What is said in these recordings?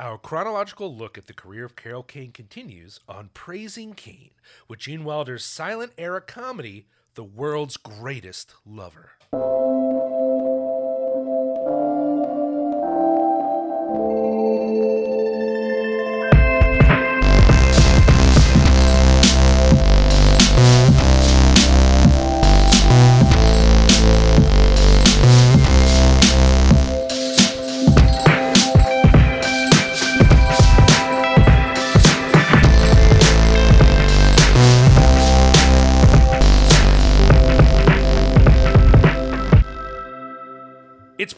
Our chronological look at the career of Carol Kane continues on Praising Kane with Gene Wilder's silent era comedy, The World's Greatest Lover.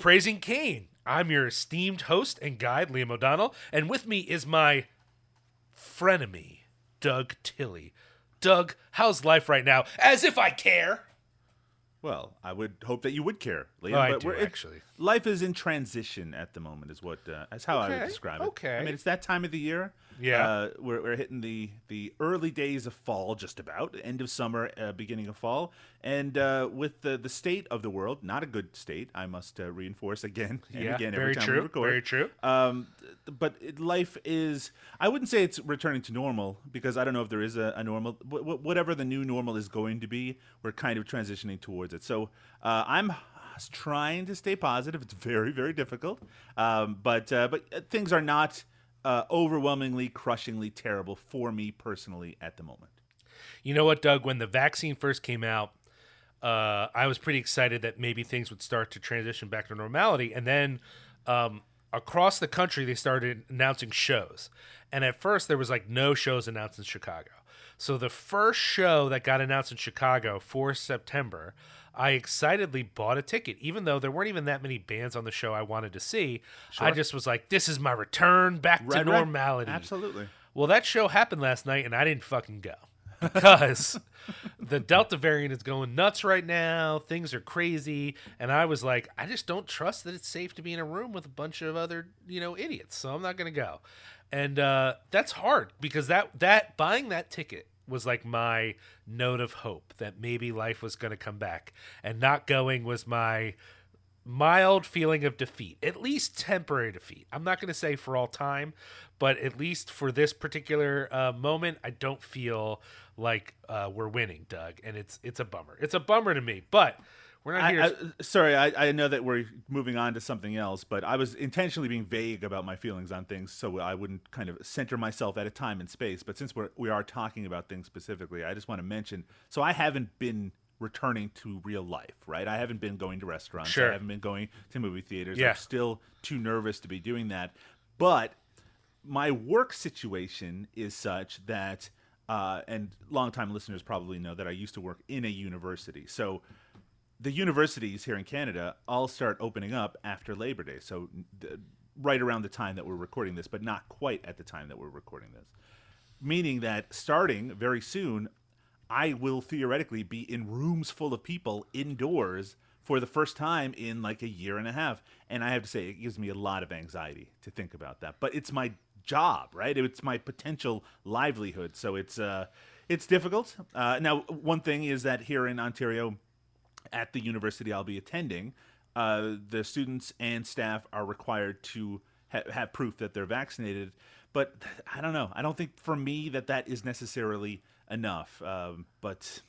Praising Kane. I'm your esteemed host and guide, Liam O'Donnell, and with me is my frenemy, Doug Tilley. Doug, how's life right now? As if I care. Well, I would hope that you would care, Liam. Oh, I but do, it- actually. life is in transition at the moment, is what uh, that's how I would describe it. okay. I mean, it's that time of the year. Yeah. uh, we're we're hitting the the early days of fall, just about end of summer, uh, beginning of fall, and uh, with the the state of the world, not a good state. I must uh, reinforce again and Yeah, again very every time true, we record. very true. Um, but it, life is. I wouldn't say it's returning to normal because I don't know if there is a, a normal. Wh- whatever the new normal is going to be, we're kind of transitioning towards it. So uh, I'm trying to stay positive. It's very very difficult, um, but uh, but uh, things are not uh, overwhelmingly, crushingly terrible for me personally at the moment. You know what, Doug? When the vaccine first came out, uh, I was pretty excited that maybe things would start to transition back to normality. And then um, across the country, they started announcing shows. And at first, there was like no shows announced in Chicago. So the first show that got announced in Chicago for September, I excitedly bought a ticket, even though there weren't even that many bands on the show I wanted to see. I just was like, this is my return back to Right, right. normality. Absolutely. Well, that show happened last night, and I didn't fucking go because the Delta variant is going nuts right now. Things are crazy, and I was like, I just don't trust that it's safe to be in a room with a bunch of other, you know, idiots. So I'm not gonna go, and uh, that's hard because that that buying that ticket was like my note of hope that maybe life was gonna come back, and not going was my mild feeling of defeat, at least temporary defeat. I'm not going to say for all time, but at least for this particular uh, moment, I don't feel like uh, we're winning, Doug, and it's it's a bummer. It's a bummer to me, but we're not I, here. I, sorry, I, I know that we're moving on to something else, but I was intentionally being vague about my feelings on things so I wouldn't kind of center myself at a time and space. But since we're, we are talking about things specifically, I just want to mention so I haven't been returning to real life, right? I haven't been going to restaurants. Sure. I haven't been going to movie theaters. Yeah. I'm still too nervous to be doing that. But my work situation is such that, uh, and longtime listeners probably know that I used to work in a university. So the universities here in Canada all start opening up after Labor Day. So right around the time that we're recording this, but not quite at the time that we're recording this. Meaning that starting very soon, I will theoretically be in rooms full of people indoors for the first time in like a year and a half. And I have to say, it gives me a lot of anxiety to think about that. But it's my job, right? It's my potential livelihood. So it's uh, it's difficult. Uh, now, one thing is that here in Ontario, at the university I'll be attending, uh, the students and staff are required to ha- have proof that they're vaccinated. But I don't know. I don't think for me that that is necessarily enough. Um, but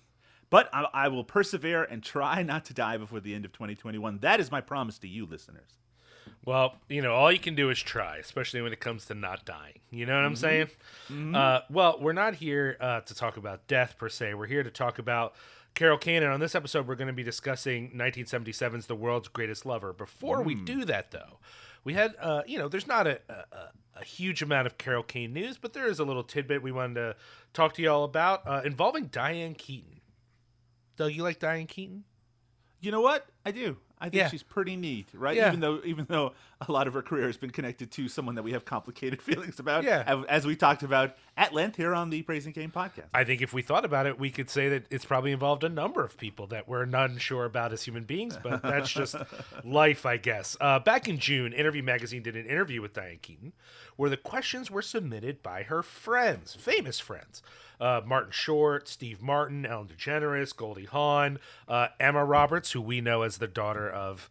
but I, I will persevere and try not to die before the end of 2021. That is my promise to you, listeners. Well, you know, all you can do is try, especially when it comes to not dying. You know what I'm saying? Uh, well, we're not here uh, to talk about death per se. We're here to talk about Carol Kane. And on this episode, we're going to be discussing 1977's The World's Greatest Lover. Before we do that, though, we had, uh, you know, there's not a, a, a huge amount of Carol Kane news, but there is a little tidbit we wanted to talk to you all about uh, involving Diane Keaton. Doug, you like Diane Keaton? You know what? I do. I think Yeah. she's pretty neat, right? Yeah. Even though even though a lot of her career has been connected to someone that we have complicated feelings about, Yeah. as we talked about at length here on the Praising Kane podcast. I think if we thought about it, we could say that it's probably involved a number of people that we're not sure about as human beings, but that's just life, I guess. Uh, back in June, Interview Magazine did an interview with Diane Keaton where the questions were submitted by her friends, famous friends. Uh, Martin Short, Steve Martin, Ellen DeGeneres, Goldie Hawn, uh, Emma Roberts, who we know as the daughter of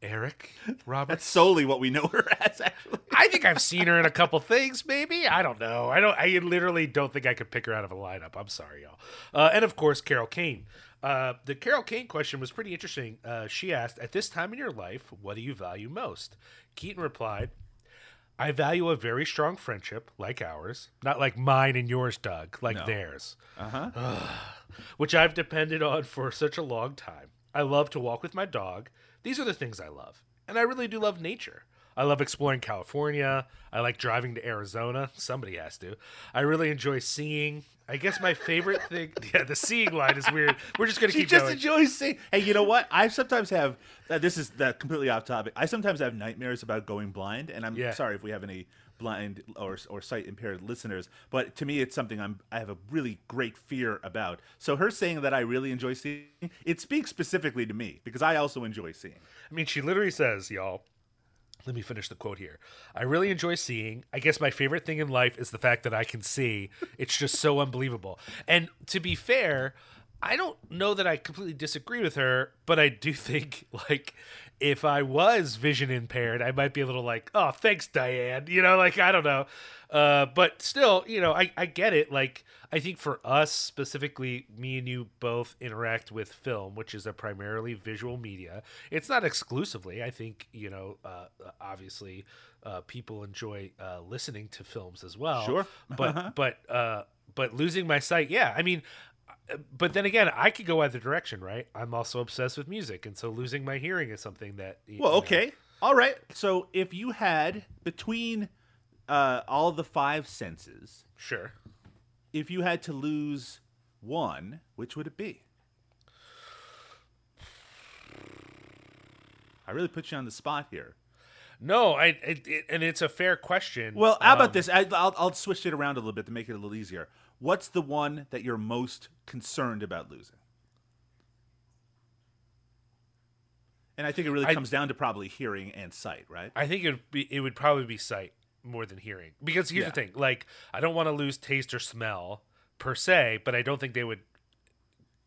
Eric Roberts. That's solely what we know her as, actually. I think I've seen her in a couple things, maybe. I don't know. I don't. I literally don't think I could pick her out of a lineup. I'm sorry, y'all. Uh, and of course, Carol Kane. Uh, the Carol Kane question was pretty interesting. Uh, she asked, "At this time in your life, what do you value most?" Keaton replied, "I value a very strong friendship, like ours, not like mine and yours, Doug, like No. theirs, Uh huh. which I've depended on for such a long time. I love to walk with my dog. These are the things I love, and I really do love nature." I love exploring California. I like driving to Arizona. Somebody has to. I really enjoy seeing. I guess my favorite thing, yeah, the seeing line is weird. We're just gonna. She keep just going. enjoys saying, "Hey, you know what? I sometimes have. Uh, this is that completely off topic. I sometimes have nightmares about going blind, and I'm Yeah. sorry if we have any blind or or sight impaired listeners, but to me, it's something I'm I have a really great fear about. So her saying that I really enjoy seeing, it speaks specifically to me because I also enjoy seeing. I mean, she literally says, y'all. Let me finish the quote here. I really enjoy seeing. I guess my favorite thing in life is the fact that I can see. It's just so unbelievable. And to be fair, I don't know that I completely disagree with her, but I do think like if I was vision impaired, I might be a little like, oh, thanks, Diane. You know, like I don't know. Uh, but still, you know, I, I get it. Like I think for us specifically, me and you both interact with film, which is a primarily visual media. It's not exclusively. I think you know, uh, obviously, uh, people enjoy uh, listening to films as well. Sure. but but uh, but losing my sight, yeah. I mean, uh, but then again, I could go either direction, right? I'm also obsessed with music, and so losing my hearing is something that. Well, know- okay, all right. So if you had between uh, all the five senses, sure. if you had to lose one, which would it be? I really put you on the spot here. No, I it, it, and it's a fair question. Well, how Um, about this? I, I'll, I'll switch it around a little bit to make it a little easier. What's the one that you're most concerned about losing? And I think it really I- comes down to probably hearing and sight, right? I think it would be it would probably be sight more than hearing because here's Yeah. the thing: like I don't want to lose taste or smell per se, but I don't think they would,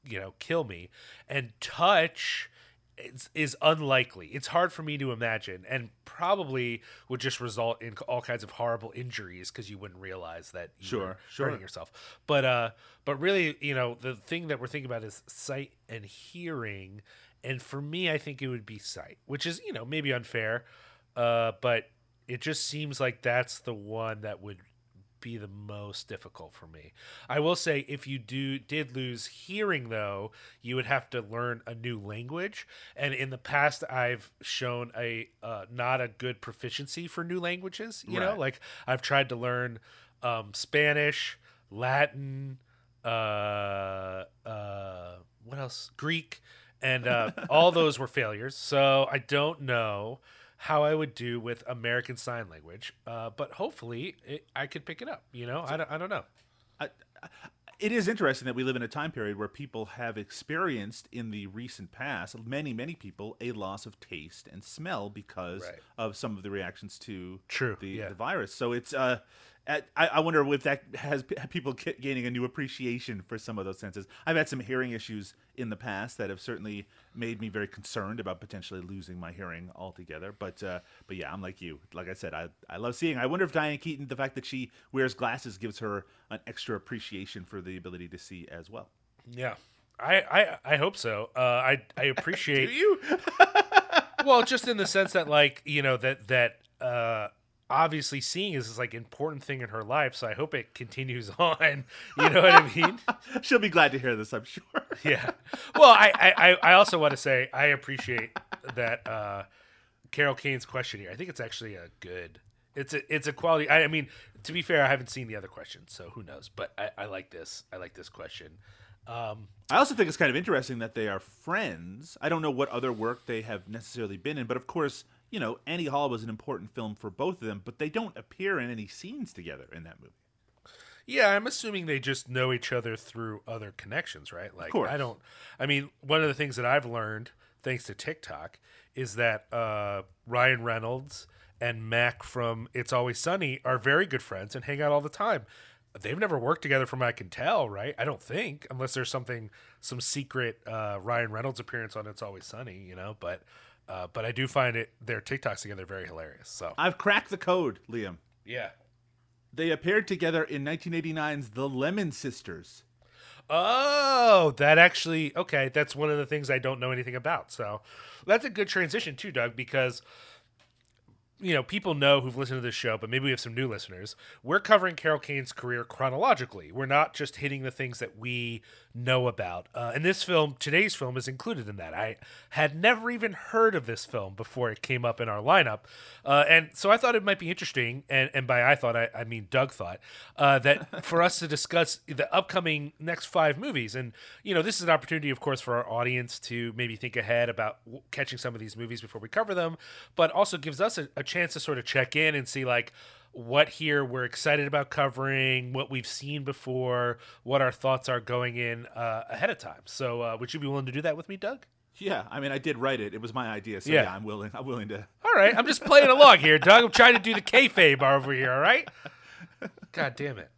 you know, kill me. And touch is, is unlikely. It's hard for me to imagine, and probably would just result in all kinds of horrible injuries because you wouldn't realize that you Sure, were sure. hurting yourself. But uh, but really, you know, the thing that we're thinking about is sight and hearing. And for me, I think it would be sight, which is you know maybe unfair, uh, but it just seems like that's the one that would be the most difficult for me. I will say if you do did lose hearing though, you would have to learn a new language and in the past I've shown a uh, not a good proficiency for new languages, you know? Like I've tried to learn um, Spanish, Latin, uh uh what else? Greek and uh, all those were failures. So I don't know how I would do with American Sign Language, uh, but hopefully it, I could pick it up. You know, I don't, I don't know. I, I- it is interesting that we live in a time period where people have experienced in the recent past, many, many people, a loss of taste and smell because Right. of some of the reactions to True, the, yeah. the virus. So it's, uh, at, I, I wonder if that has people gaining a new appreciation for some of those senses. I've had some hearing issues in the past that have certainly made me very concerned about potentially losing my hearing altogether. But uh, but yeah, I'm like you. Like I said, I, I love seeing. I wonder if Diane Keaton, the fact that she wears glasses, gives her an extra appreciation for the ability to see as well. Yeah. I, I, I hope so. Uh, I I appreciate you? well, just in the sense that like you know that that uh, obviously seeing is this like important thing in her life. So I hope it continues on. You know what I mean? She'll be glad to hear this, I'm sure. yeah. Well, I, I, I- I also want to say I appreciate that uh, Carol Kane's question here. I think it's actually a good. It's a it's a quality. I, I mean, to be fair, I haven't seen the other questions, so who knows? But I, I like this. I like this question. Um, I also think it's kind of interesting that they are friends. I don't know what other work they have necessarily been in, but of course, you know, Annie Hall was an important film for both of them, but they don't appear in any scenes together in that movie. yeah, I'm assuming they just know each other through other connections, right? Like, course. I don't. I mean, one of the things that I've learned thanks to TikTok is that uh, Ryan Reynolds and Mac from It's Always Sunny are very good friends and hang out all the time. They've never worked together, from what I can tell, right? I don't think, unless there's something, some secret uh, Ryan Reynolds appearance on It's Always Sunny, you know. But Uh, but I do find it their TikToks together very hilarious. So I've cracked the code, Liam. yeah. They appeared together in 1989's The Lemon Sisters. Oh, that actually okay. That's one of the things I don't know anything about. So that's a good transition too, Doug, because you know people know who've listened to this show, but maybe we have some new listeners. We're covering Carol Kane's career chronologically. We're not just hitting the things that we know about. Uh, and this film, today's film, is included in that. I had never even heard of this film before it came up in our lineup, uh, and so I thought it might be interesting. And, and by I thought, I, I mean Doug thought uh, that for us to discuss the upcoming next five movies. And you know, this is an opportunity, of course, for our audience to maybe think ahead about w- catching some of these movies before we cover them, but also gives us a, a chance to sort of check in and see like what here we're excited about covering, what we've seen before, what our thoughts are going in uh, ahead of time. So, uh, would you be willing to do that with me, Doug? Yeah, I mean, I did write it. It was my idea, so Yeah. yeah, I'm willing. I'm willing to. All right, I'm just playing along here, Doug. I'm trying to do the kayfabe over here. All right. God damn it.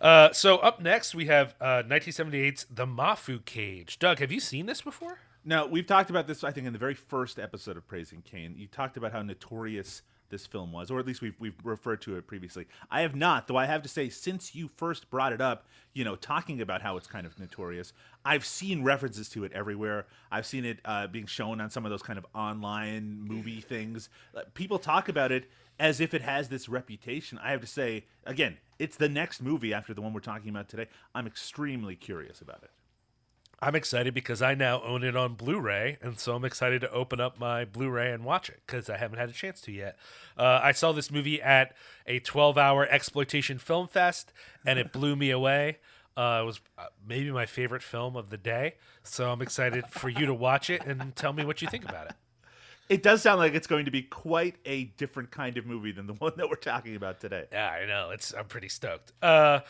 Uh, so up next we have uh, 1978's The Mafu Cage. Doug, have you seen this before? No, we've talked about this. I think in the very first episode of Praising Kane, you talked about how notorious this film was, or at least we've we've referred to it previously. I have not, though. I have to say, since you first brought it up, you know, talking about how it's kind of notorious, I've seen references to it everywhere. I've seen it uh, being shown on some of those kind of online movie things. Uh, People talk about it as if it has this reputation. I have to say, again, it's the next movie after the one we're talking about today. I'm extremely curious about it. I'm excited because I now own it on Blu-ray, and so I'm excited to open up my Blu-ray and watch it because I haven't had a chance to yet. Uh, I saw this movie at a 12-hour exploitation film fest, and it blew me away. Uh, it was uh, maybe my favorite film of the day, so I'm excited for you to watch it and tell me what you think about it. It does sound like it's going to be quite a different kind of movie than the one that we're talking about today. Yeah, I know. It's I'm pretty stoked. Uh,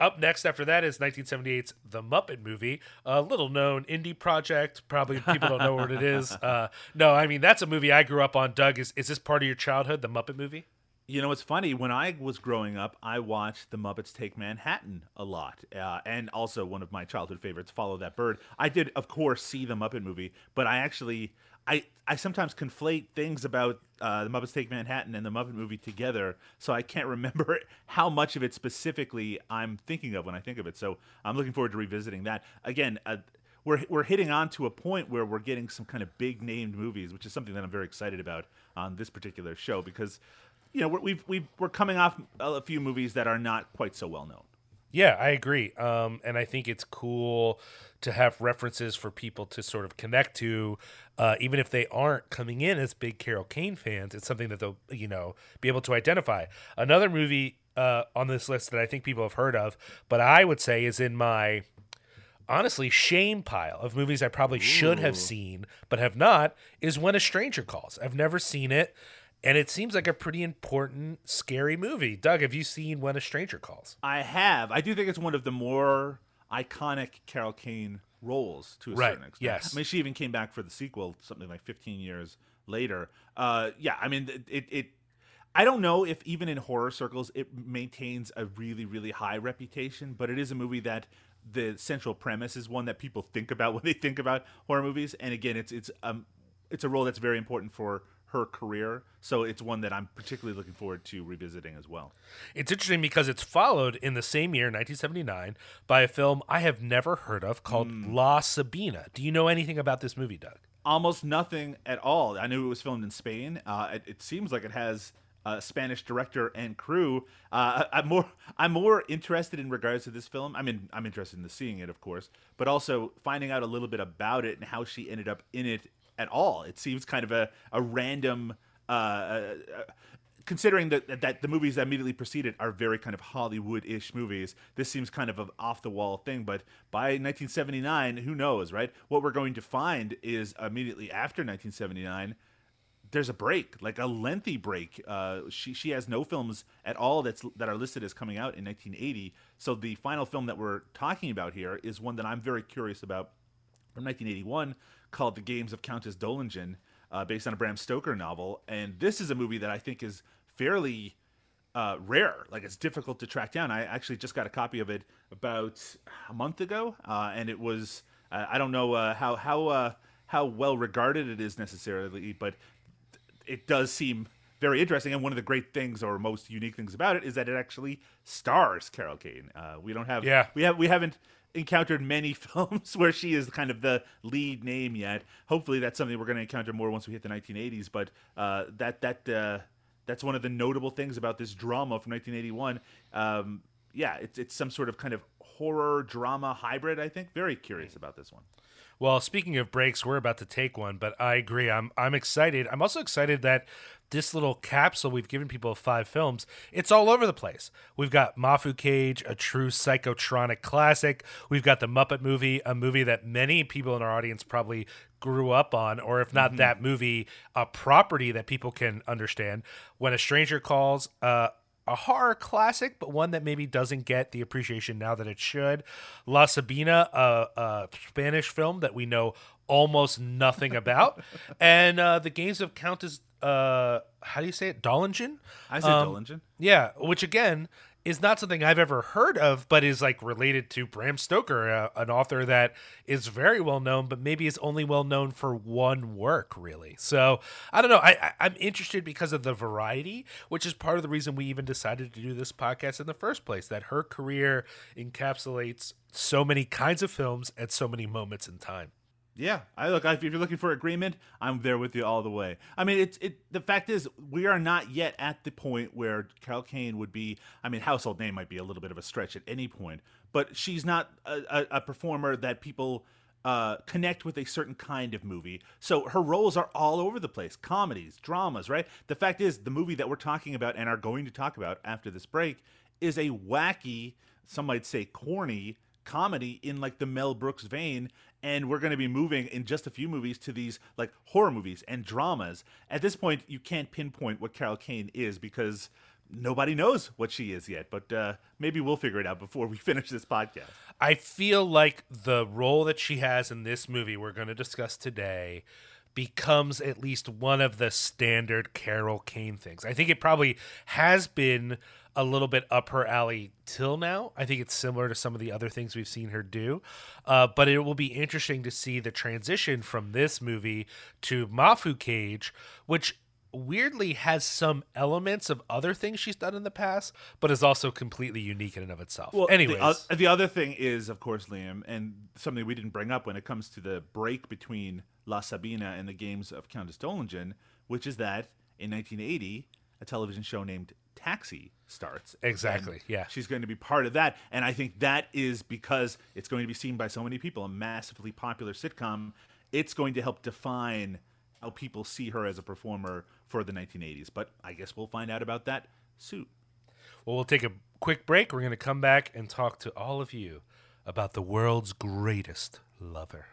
up next after that is 1978's The Muppet Movie, a little known indie project. Probably people don't know what it is. Uh, no, I mean that's a movie I grew up on. Doug, is is this part of your childhood? The Muppet Movie? You know, it's funny. When I was growing up, I watched The Muppets Take Manhattan a lot. Uh, and also, one of my childhood favorites, Follow That Bird. I did, of course, see The Muppet movie, but I actually. I, I sometimes conflate things about uh, the Muppets Take Manhattan and the Muppet movie together, so I can't remember how much of it specifically I'm thinking of when I think of it. So I'm looking forward to revisiting that. Again, uh, we're, we're hitting on to a point where we're getting some kind of big named movies, which is something that I'm very excited about on this particular show because you know we're, we've, we've we're coming off a few movies that are not quite so well known. Yeah, I agree. Um, and I think it's cool to have references for people to sort of connect to, uh, even if they aren't coming in as big Carol Kane fans. It's something that they'll, you know, be able to identify. Another movie uh, on this list that I think people have heard of, but I would say is in my honestly shame pile of movies I probably should have seen but have not is When a Stranger Calls. I've never seen it. And it seems like a pretty important, scary movie. Doug, have you seen When a Stranger Calls? I have. I do think it's one of the more iconic Carol Kane roles to a Right, certain extent. yes. I mean, she even came back for the sequel something like 15 years later. Uh, yeah, I mean, it, it, it. I don't know if even in horror circles it maintains a really, really high reputation, but it is a movie that the central premise is one that people think about when they think about horror movies. And again, it's it's um it's a role that's very important for her career, so it's one that I'm particularly looking forward to revisiting as well. It's interesting because it's followed in the same year, 1979, by a film I have never heard of called La Sabina. Do you know anything about this movie, Doug? almost nothing at all. I knew it was filmed in Spain. Uh, it, it seems like it has a Spanish director and crew. Uh, I'm more I'm more interested in regards to this film. I mean, I'm interested in the seeing it, of course, but also finding out a little bit about it and how she ended up in it at all. It seems kind of a a random. Uh, uh, considering that that the movies that immediately preceded are very kind of Hollywood-ish movies, this seems kind of an off-the-wall thing. But by 1979, who knows, right? What we're going to find is immediately after 1979, there's a break, like a lengthy break. Uh, she she has no films at all that's that are listed as coming out in 1980. So the final film that we're talking about here is one that I'm very curious about from 1981 called The Games of Countess Dolingen, uh, based on a Bram Stoker novel. And this is a movie that I think is fairly uh, rare. Like it's difficult to track down. I actually just got a copy of it about a month ago, uh, and it was uh, I don't know uh, how how uh, how well regarded it is necessarily, but it does seem very interesting. And one of the great things or most unique things about it is that it actually stars Carol Kane. Uh, we don't have Yeah. we have we haven't encountered many films where she is kind of the lead name yet. Hopefully, that's something we're going to encounter more once we hit the 1980s. But uh, that that uh, that's one of the notable things about this drama from 1981. Um, yeah, it's it's some sort of kind of horror drama hybrid. I think very curious about this one. Well, speaking of breaks, we're about to take one, but I agree. I'm I'm excited. I'm also excited that this little capsule we've given people of five films, it's all over the place. We've got Mafu Cage, a true psychotronic classic. We've got the Muppet movie, a movie that many people in our audience probably grew up on, or if not that movie, a property that people can understand. When a stranger calls, uh, a horror classic, but one that maybe doesn't get the appreciation now that it should. La Sabina, a, a Spanish film that we know almost nothing about, and uh, the games of Countess. Uh, how do you say it? Dollingen. I said Um, Dollingen. Yeah, which again is not something I've ever heard of, but is like related to Bram Stoker, uh, an author that is very well known, but maybe is only well known for one work, really. So I don't know. I, I I'm interested because of the variety, which is part of the reason we even decided to do this podcast in the first place. That her career encapsulates so many kinds of films at so many moments in time. Yeah, I look. If you're looking for agreement, I'm there with you all the way. I mean, it's it. The fact is, we are not yet at the point where Carol Kane would be. I mean, household name might be a little bit of a stretch at any point, but she's not a, a, a performer that people uh, connect with a certain kind of movie. So her roles are all over the place: comedies, dramas. Right. The fact is, the movie that we're talking about and are going to talk about after this break is a wacky, some might say corny comedy in like the Mel Brooks vein and we're going to be moving in just a few movies to these like horror movies and dramas. At this point, you can't pinpoint what Carol Kane is because nobody knows what she is yet, but uh, maybe we'll figure it out before we finish this podcast. I feel like the role that she has in this movie we're going to discuss today becomes at least one of the standard Carol Kane things. I think it probably has been a little bit up her alley till now. I think it's similar to some of the other things we've seen her do. Uh, but it will be interesting to see the transition from this movie to Mafu Cage, which weirdly has some elements of other things she's done in the past, but is also completely unique in and of itself. Well, anyways, the, the other thing is, of course, Liam, and something we didn't bring up when it comes to the break between La Sabina and the games of Countess Dolingen, which is that in 1980, a television show named Taxi starts. Exactly, yeah. She's going to be part of that. And I think that is because it's going to be seen by so many people, a massively popular sitcom. It's going to help define how people see her as a performer for the 1980s. But I guess we'll find out about that soon. Well, we'll take a quick break. We're going to come back and talk to all of you about the world's greatest lover.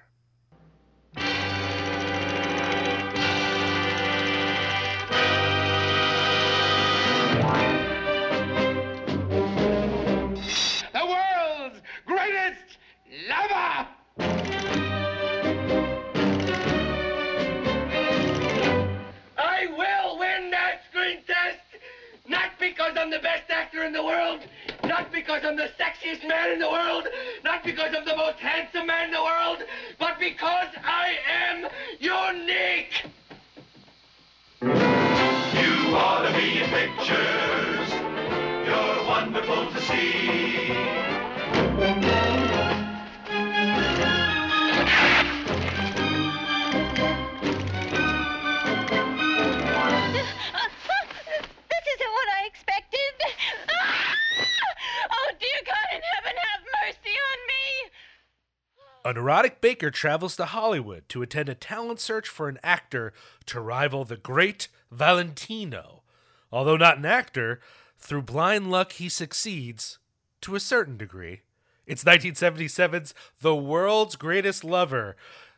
I'm the best actor in the world, not because I'm the sexiest man in the world, not because I'm the most handsome man in the world, but because I am unique. You ought to be in pictures. You're wonderful to see. Neurotic baker travels to Hollywood to attend a talent search for an actor to rival the great Valentino. Although not an actor, through blind luck he succeeds to a certain degree. It's 1977's The World's Greatest Lover,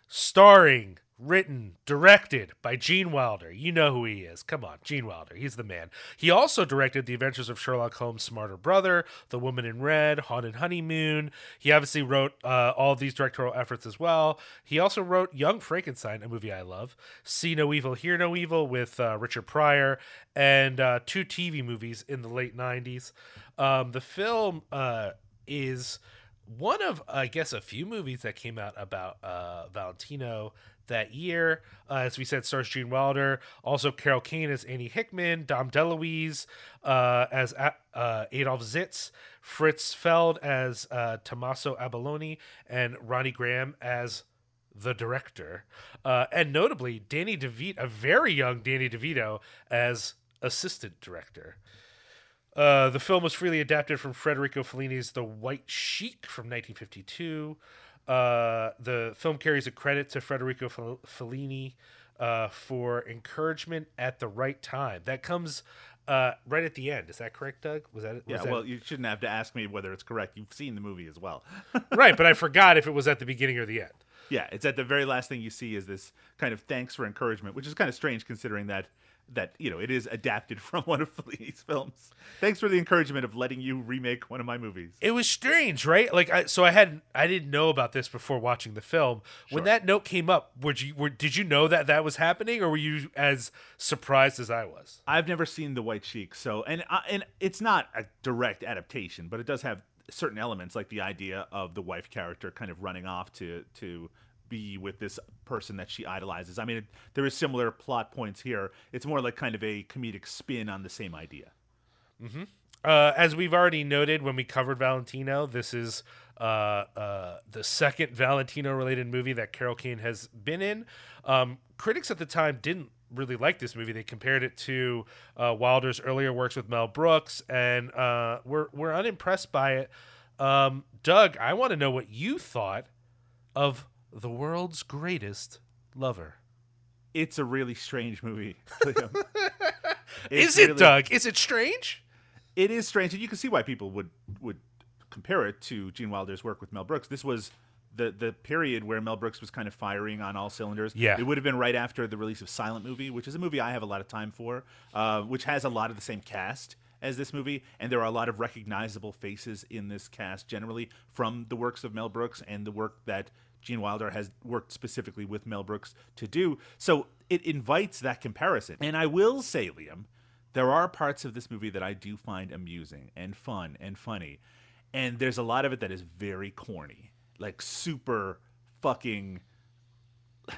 starring, written, directed by Gene Wilder. You know who he is. Come on, Gene Wilder. He's the man. He also directed The Adventures of Sherlock Holmes' Smarter Brother, The Woman in Red, Haunted Honeymoon. He obviously wrote uh, all these directorial efforts as well. He also wrote Young Frankenstein, a movie I love, See No Evil, Hear No Evil with uh, Richard Pryor, and uh, two TV movies in the late 90s. Um, the film uh, is one of I guess a few movies that came out about uh, Valentino that year. Uh, as we said, stars Gene Wilder, also Carol Kane as Annie Hickman, Dom DeLuise uh, as uh, Adolf Zitz, Fritz Feld as uh, Tommaso Abalone, and Ronny Graham as the director. Uh, and notably, Danny DeVito, a very young Danny DeVito, as assistant director. Uh, the film was freely adapted from Federico Fellini's The White Sheik from 1952. Uh, the film carries a credit to Federico Fellini uh, for encouragement at the right time. That comes uh, right at the end. Is that correct, Doug? Was that? Was Yeah, that- well, you shouldn't have to ask me whether it's correct. You've seen the movie as well. right, but I forgot if it was at the beginning or the end. yeah, it's at the very last thing you see is this kind of thanks for encouragement, which is kind of strange considering that that you know it is adapted from one of Fellini's films. Thanks for the encouragement of letting you remake one of my movies. It was strange, right? Like, I, so I had I didn't know about this before watching the film. When that note came up, would you were, did you know that that was happening, or were you as surprised as I was? I've never seen The White Sheik, so and and it's not a direct adaptation, but it does have certain elements like the idea of the wife character kind of running off to to be with this person that she idolizes. I mean, it, there is similar plot points here. It's more like kind of a comedic spin on the same idea. Uh, as we've already noted when we covered Valentino, this is uh, uh, the second Valentino related movie that Carol Kane has been in. Um, critics at the time didn't really like this movie. They compared it to uh, Wilder's earlier works with Mel Brooks, and uh, were, were unimpressed by it. Um, Doug, I want to know what you thought of the world's greatest lover. It's a really strange movie. Liam. Is it, really- Doug? Is it strange? It is strange, and you can see why people would would compare it to Gene Wilder's work with Mel Brooks. This was the the period where Mel Brooks was kind of firing on all cylinders. Yeah. it would have been right after the release of Silent Movie, which is a movie I have a lot of time for, uh, which has a lot of the same cast as this movie, and there are a lot of recognizable faces in this cast generally from the works of Mel Brooks and the work that Gene Wilder has worked specifically with Mel Brooks to do. So it invites that comparison. And I will say, Liam, there are parts of this movie that I do find amusing and fun and funny. And there's a lot of it that is very corny, like super fucking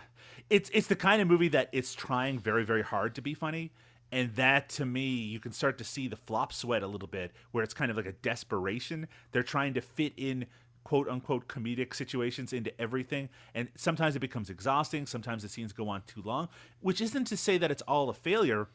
it's it's the kind of movie that it's trying very very hard to be funny and that to me you can start to see the flop sweat a little bit where it's kind of like a desperation they're trying to fit in quote unquote comedic situations into everything and sometimes it becomes exhausting sometimes the scenes go on too long which isn't to say that it's all a failure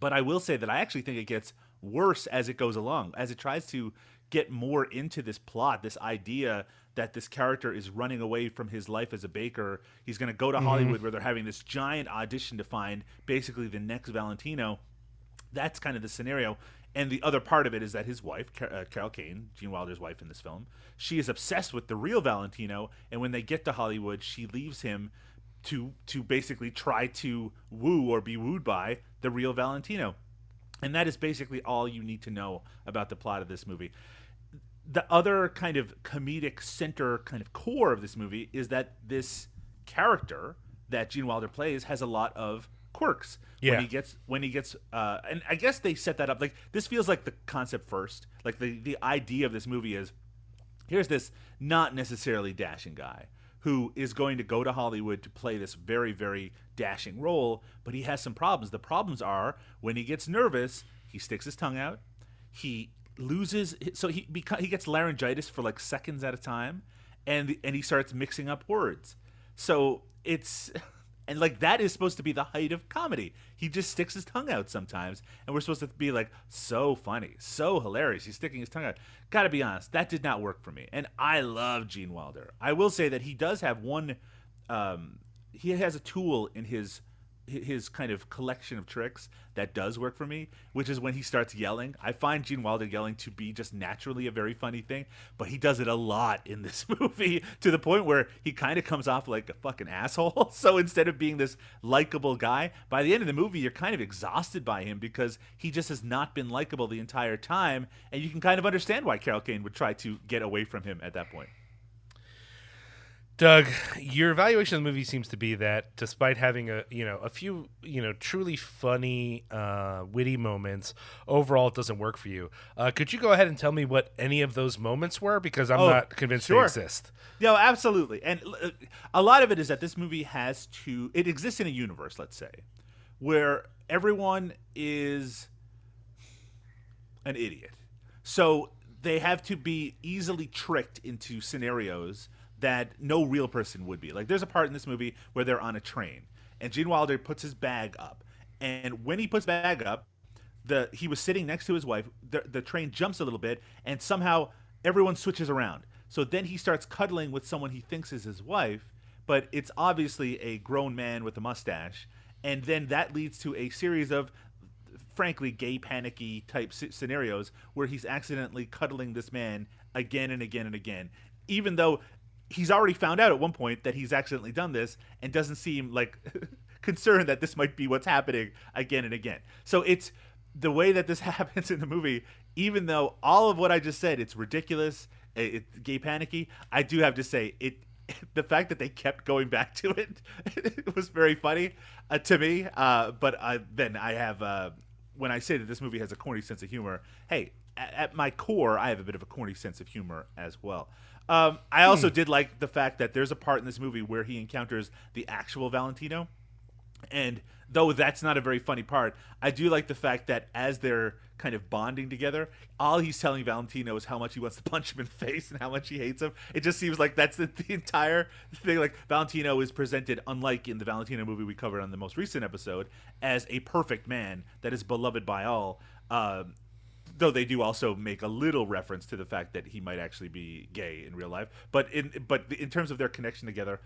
but I will say that I actually think it gets worse as it goes along, as it tries to get more into this plot, this idea that this character is running away from his life as a baker. He's going to go to mm-hmm. Hollywood where they're having this giant audition to find basically the next Valentino. That's kind of the scenario. And the other part of it is that his wife, uh, Carol Kane, Gene Wilder's wife in this film, she is obsessed with the real Valentino. And when they get to Hollywood, she leaves him to to basically try to woo or be wooed by the real Valentino. And that is basically all you need to know about the plot of this movie. The other kind of comedic center kind of core of this movie is that this character that Gene Wilder plays has a lot of quirks. Yeah. When he gets when he gets uh and I guess they set that up like this feels like the concept first. Like the the idea of this movie is here's this not necessarily dashing guy who is going to go to Hollywood to play this very, very dashing role, but he has some problems. The problems are when he gets nervous, he sticks his tongue out, he loses, so he beca- he gets laryngitis for like seconds at a time, and and he starts mixing up words. So it's and like that is supposed to be the height of comedy. He just sticks his tongue out sometimes, and we're supposed to be like so funny, so hilarious. He's sticking his tongue out. Got to be honest, that did not work for me. And I love Gene Wilder. I will say that he does have one. Um, he has a tool in his his kind of collection of tricks that does work for me, which is when he starts yelling. I find Gene Wilder yelling to be just naturally a very funny thing, but he does it a lot in this movie to the point where he kind of comes off like a fucking asshole. So instead of being this likable guy, by the end of the movie, you're kind of exhausted by him because he just has not been likable the entire time, and you can kind of understand why Carol Kane would try to get away from him at that point. Doug, your evaluation of the movie seems to be that despite having a you know a few you know truly funny, uh, witty moments, overall it doesn't work for you. Uh, could you go ahead and tell me what any of those moments were? Because I'm Oh, not convinced sure. they exist. No, absolutely. And uh, a lot of it is that this movie has to it exists in a universe, let's say, where everyone is an idiot. So they have to be easily tricked into scenarios that no real person would be. Like there's a part in this movie where they're on a train and Gene Wilder puts his bag up. And when he puts bag up, the he was sitting next to his wife. The, the train jumps a little bit, and somehow everyone switches around. So then he starts cuddling with someone he thinks is his wife, but it's obviously a grown man with a mustache. And then that leads to a series of, frankly, gay panicky type scenarios where he's accidentally cuddling this man again and again and again, even though he's already found out at one point that he's accidentally done this and doesn't seem like concerned that this might be what's happening again and again. So it's the way that this happens in the movie, even though all of what I just said, it's ridiculous, it, it's gay panicky. I do have to say it. The fact that they kept going back to it, it was very funny uh, to me. Uh, but I, then I have uh, when I say that this movie has a corny sense of humor. Hey, at, at my core, I have a bit of a corny sense of humor as well. Um, I also did like the fact that there's a part in this movie where he encounters the actual Valentino. And though that's not a very funny part, I do like the fact that as they're kind of bonding together, all he's telling Valentino is how much he wants to punch him in the face and how much he hates him. It just seems like that's the, the entire thing. Like Valentino is presented, unlike in the Valentino movie we covered on the most recent episode, as a perfect man that is beloved by all. Um, though they do also make a little reference to the fact that he might actually be gay in real life. But in but in terms of their connection together,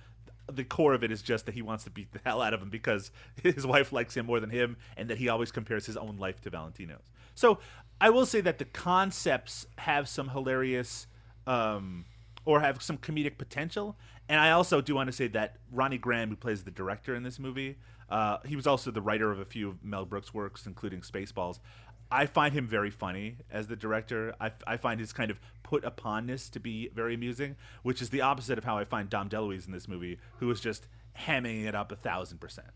the core of it is just that he wants to beat the hell out of him because his wife likes him more than him, and that he always compares his own life to Valentino's. So I will say that the concepts have some hilarious. Um, or have some comedic potential. And I also do want to say that Ronny Graham, who plays the director in this movie, uh, he was also the writer of a few of Mel Brooks' works, including Spaceballs. I find him very funny as the director. I, I find his kind of put uponness to be very amusing, which is the opposite of how I find Dom DeLuise in this movie, who is just hamming it up a thousand percent.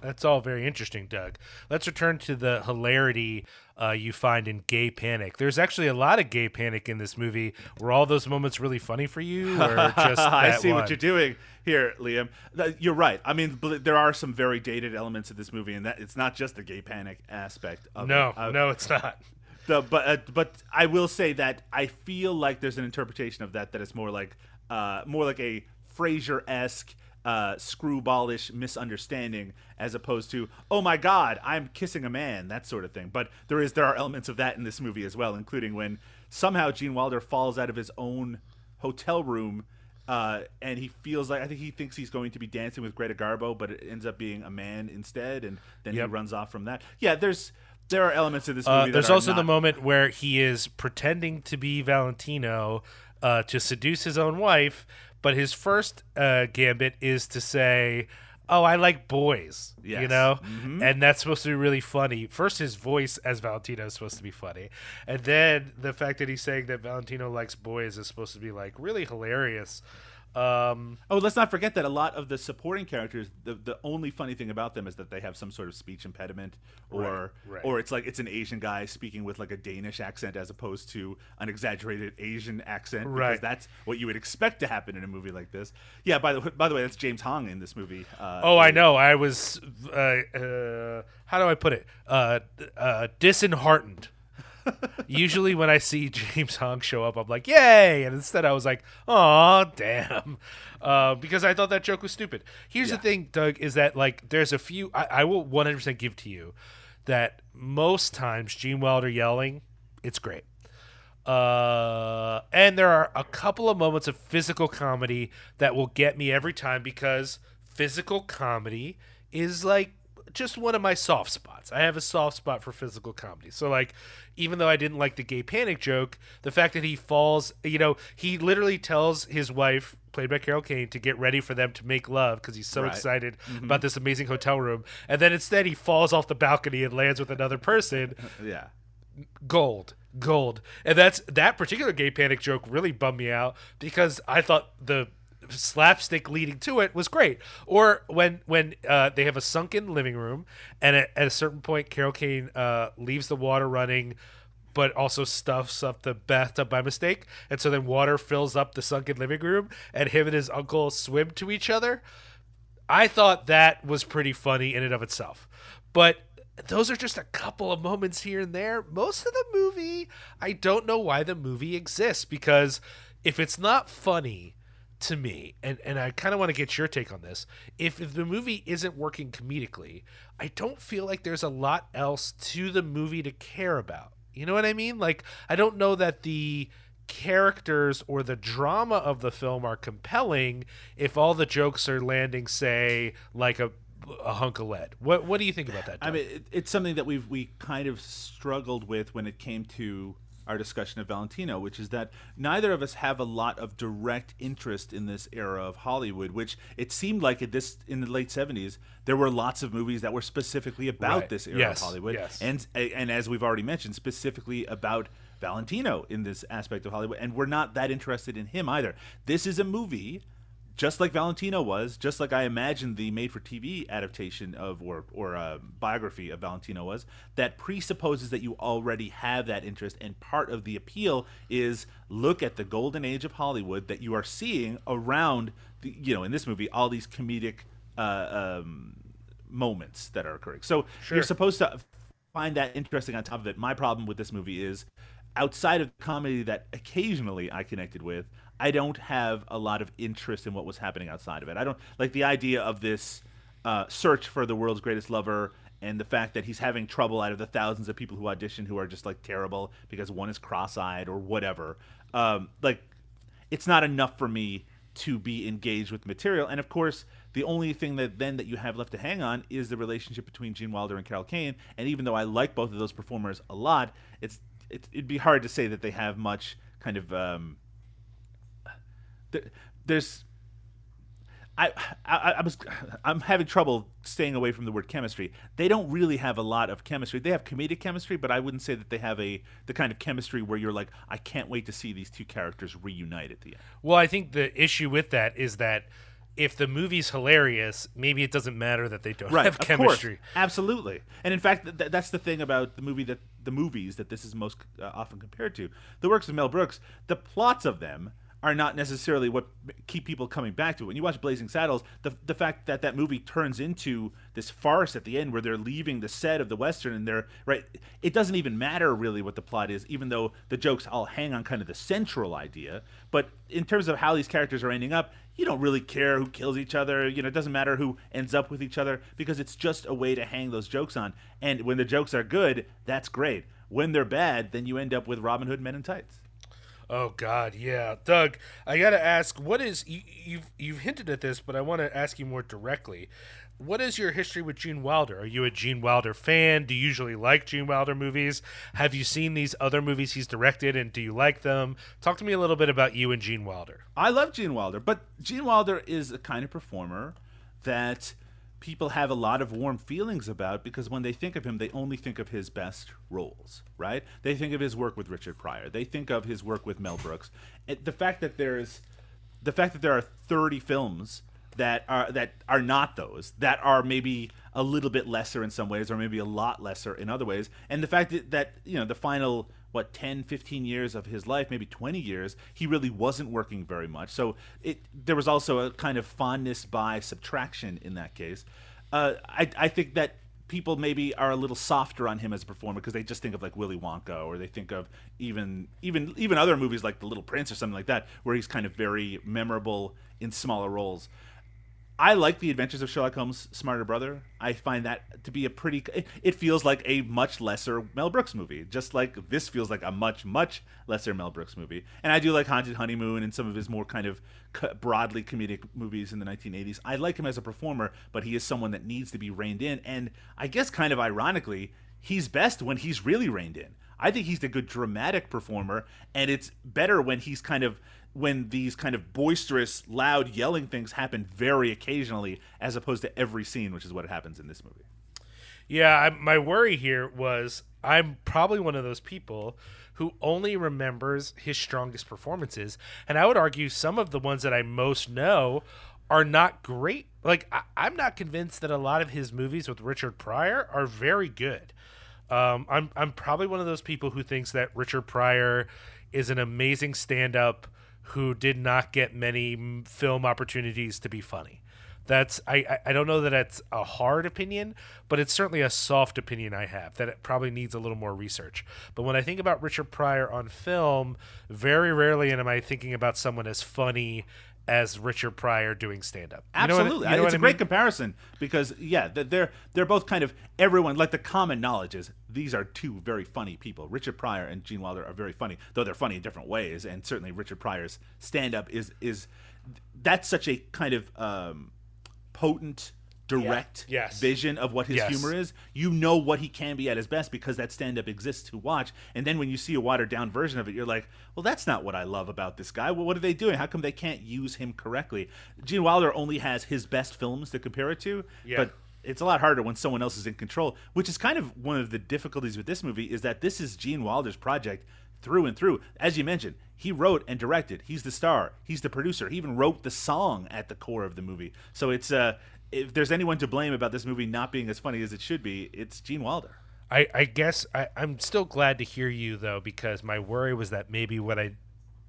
That's all very interesting, Doug. Let's return to the hilarity uh, you find in Gay Panic. There's actually a lot of gay panic in this movie. Were all those moments really funny for you, or just I see one? what you're doing here, Liam. You're right. I mean, there are some very dated elements of this movie, and that it's not just the gay panic aspect of No, it. Uh, no, it's not. the, but uh, but I will say that I feel like there's an interpretation of that that is more like uh, more like a Frasier esque. Uh, screwballish misunderstanding as opposed to oh my god i'm kissing a man that sort of thing but there is there are elements of that in this movie as well including when somehow gene wilder falls out of his own hotel room uh, and he feels like I think he thinks he's going to be dancing with Greta Garbo, but it ends up being a man instead, and then Yep. he runs off from that. Yeah, there's there are elements of this movie. Uh, there's also the moment where he is pretending to be Valentino uh, to seduce his own wife, but his first uh, gambit is to say, "Oh, I like boys," you Yes. know, Mhm. and that's supposed to be really funny. First, his voice as Valentino is supposed to be funny, and then the fact that he's saying that Valentino likes boys is supposed to be like really hilarious. Um, Oh, let's not forget that a lot of the supporting characters, the the only funny thing about them is that they have some sort of speech impediment, or Right, right. or it's like it's an Asian guy speaking with like a Danish accent as opposed to an exaggerated Asian accent, because Right. that's what you would expect to happen in a movie like this. Yeah, by the by the way, that's James Hong in this movie. Uh, Oh, I know. I was. Uh, uh, how do I put it? Uh, uh, disheartened. Usually, when I see James Hong show up, I'm like, "Yay!" And instead, I was like, "Oh, damn," uh, because I thought that joke was stupid. Here's Yeah. the thing, Doug, is that like there's a few. I, I will 100% give to you that most times Gene Wilder yelling, it's great. Uh, and there are a couple of moments of physical comedy that will get me every time because physical comedy is like just one of my soft spots. I have a soft spot for physical comedy. So like even though I didn't like the gay panic joke, the fact that he falls, you know, he literally tells his wife played by Carol Kane to get ready for them to make love because he's so Right. excited mm-hmm. about this amazing hotel room. And then instead he falls off the balcony and lands with another person yeah. gold gold and that's that particular gay panic joke really bummed me out because i thought the slapstick leading to it was great. Or when when uh, they have a sunken living room, and at, at a certain point, Carol Kane uh, leaves the water running, but also stuffs up the bathtub by mistake, and so then water fills up the sunken living room, and him and his uncle swim to each other. I thought that was pretty funny in and of itself, but those are just a couple of moments here and there. Most of the movie, I don't know why the movie exists because if it's not funny to me, and, and I kind of want to get your take on this, if, if the movie isn't working comedically, I don't feel like there's a lot else to the movie to care about. You know what I mean? Like, I don't know that the characters or the drama of the film are compelling if all the jokes are landing, say, like a a hunk of lead. What what do you think about that? I mean, it, it's something that we've we kind of struggled with when it came to our discussion of Valentino, which is that neither of us have a lot of direct interest in this era of Hollywood. Which it seemed like at this in the late seventies, there were lots of movies that were specifically about Right. this era Yes, of Hollywood, yes. and and as we've already mentioned, specifically about Valentino in this aspect of Hollywood, and we're not that interested in him either. This is a movie just like Valentino was, just like I imagined the made-for-TV adaptation of or or uh, biography of Valentino was, that presupposes that you already have that interest, and part of the appeal is look at the golden age of Hollywood that you are seeing around, the, you know, in this movie, all these comedic uh, um, moments that are occurring. So you're supposed to find that interesting on top of it. My problem with this movie is outside of comedy that occasionally I connected with, I don't have a lot of interest in what was happening outside of it. I don't like the idea of this uh, search for the world's greatest lover and the fact that he's having trouble out of the thousands of people who audition who are just like terrible because one is cross-eyed or whatever. Um, like it's not enough for me to be engaged with material. And of course, the only thing that then that you have left to hang on is the relationship between Gene Wilder and Carol Kane. And even though I like both of those performers a lot, it's it, it'd be hard to say that they have much kind of um, there's. I, I I was I'm having trouble staying away from the word chemistry. They don't really have a lot of chemistry. They have comedic chemistry, but I wouldn't say that they have a the kind of chemistry where you're like, I can't wait to see these two characters reunite at the end. well, I think the issue with that is that if the movie's hilarious, maybe it doesn't matter that they don't have of chemistry. course, absolutely. And in fact, th- that's the thing about the movie that the movies that this is most uh, often compared to. The works of Mel Brooks, the plots of them are not necessarily what keep people coming back to it. When you watch Blazing Saddles, the the fact that that movie turns into this farce at the end where they're leaving the set of the western and they're right, it doesn't even matter really what the plot is, even though the jokes all hang on kind of the central idea. But in terms of how these characters are ending up, you don't really care who kills each other. You know, it doesn't matter who ends up with each other because it's just a way to hang those jokes on. And when the jokes are good, that's great. When they're bad, then you end up with Robin Hood Men in Tights. Oh God, yeah, Doug. I gotta ask, what is you, you've you've hinted at this, but I want to ask you more directly. What is your history with Gene Wilder? Are you a Gene Wilder fan? Do you usually like Gene Wilder movies? Have you seen these other movies he's directed, and do you like them? Talk to me a little bit about you and Gene Wilder. I love Gene Wilder, but Gene Wilder is a kind of performer that people have a lot of warm feelings about because when they think of him, they only think of his best roles, right? They think of his work with Richard Pryor. They think of his work with Mel Brooks. And the fact that there's the fact that there are 30 films that are that are not those that are maybe a little bit lesser in some ways or maybe a lot lesser in other ways and the fact that, that you know the final what 10 15 years of his life maybe 20 years he really wasn't working very much so it there was also a kind of fondness by subtraction in that case uh, I, I think that people maybe are a little softer on him as a performer because they just think of like Willy Wonka or they think of even even even other movies like The Little Prince or something like that where he's kind of very memorable in smaller roles. I like the Adventures of Sherlock Holmes' Smarter Brother. I find that to be a pretty. It, feels like a much lesser Mel Brooks movie, just like this feels like a much much lesser Mel Brooks movie. And I do like Haunted Honeymoon and some of his more kind of broadly comedic movies in the 1980s. I like him as a performer, but he is someone that needs to be reined in. And I guess kind of ironically, he's best when he's really reined in. I think he's a good dramatic performer, and it's better when he's kind of when these kind of boisterous, loud, yelling things happen very occasionally, as opposed to every scene, which is what happens in this movie. Yeah, I, my worry here was I'm probably one of those people who only remembers his strongest performances. And I would argue some of the ones that I most know are not great. Like, I, I'm not convinced that a lot of his movies with Richard Pryor are very good. Um, I'm I'm probably one of those people who thinks that Richard Pryor is an amazing stand-up who did not get many film opportunities to be funny. That's I, I don't know that that's a hard opinion, but it's certainly a soft opinion I have that it probably needs a little more research. But when I think about Richard Pryor on film, very rarely am I thinking about someone as funny as Richard Pryor doing stand-up. You know what I- Absolutely, you know it's a I great comparison because yeah, they're they're both kind of everyone like the common knowledge is these are two very funny people. Richard Pryor and Gene Wilder are very funny, though they're funny in different ways. And certainly Richard Pryor's stand up is is that's such a kind of um, potent, direct Yes. vision of what his Yes. humor is. You know what he can be at his best because that stand up exists to watch. And then when you see a watered down version of it, you're like, well, that's not what I love about this guy. Well, what are they doing? How come they can't use him correctly? Gene Wilder only has his best films to compare it to, Yeah. but it's a lot harder when someone else is in control, which is kind of one of the difficulties with this movie is that this is Gene Wilder's project through and through. As you mentioned, he wrote and directed. He's the star. He's the producer. He even wrote the song at the core of the movie. So it's uh if there's anyone to blame about this movie not being as funny as it should be, it's Gene Wilder. I, I guess I, I'm still glad to hear you though, because my worry was that maybe what I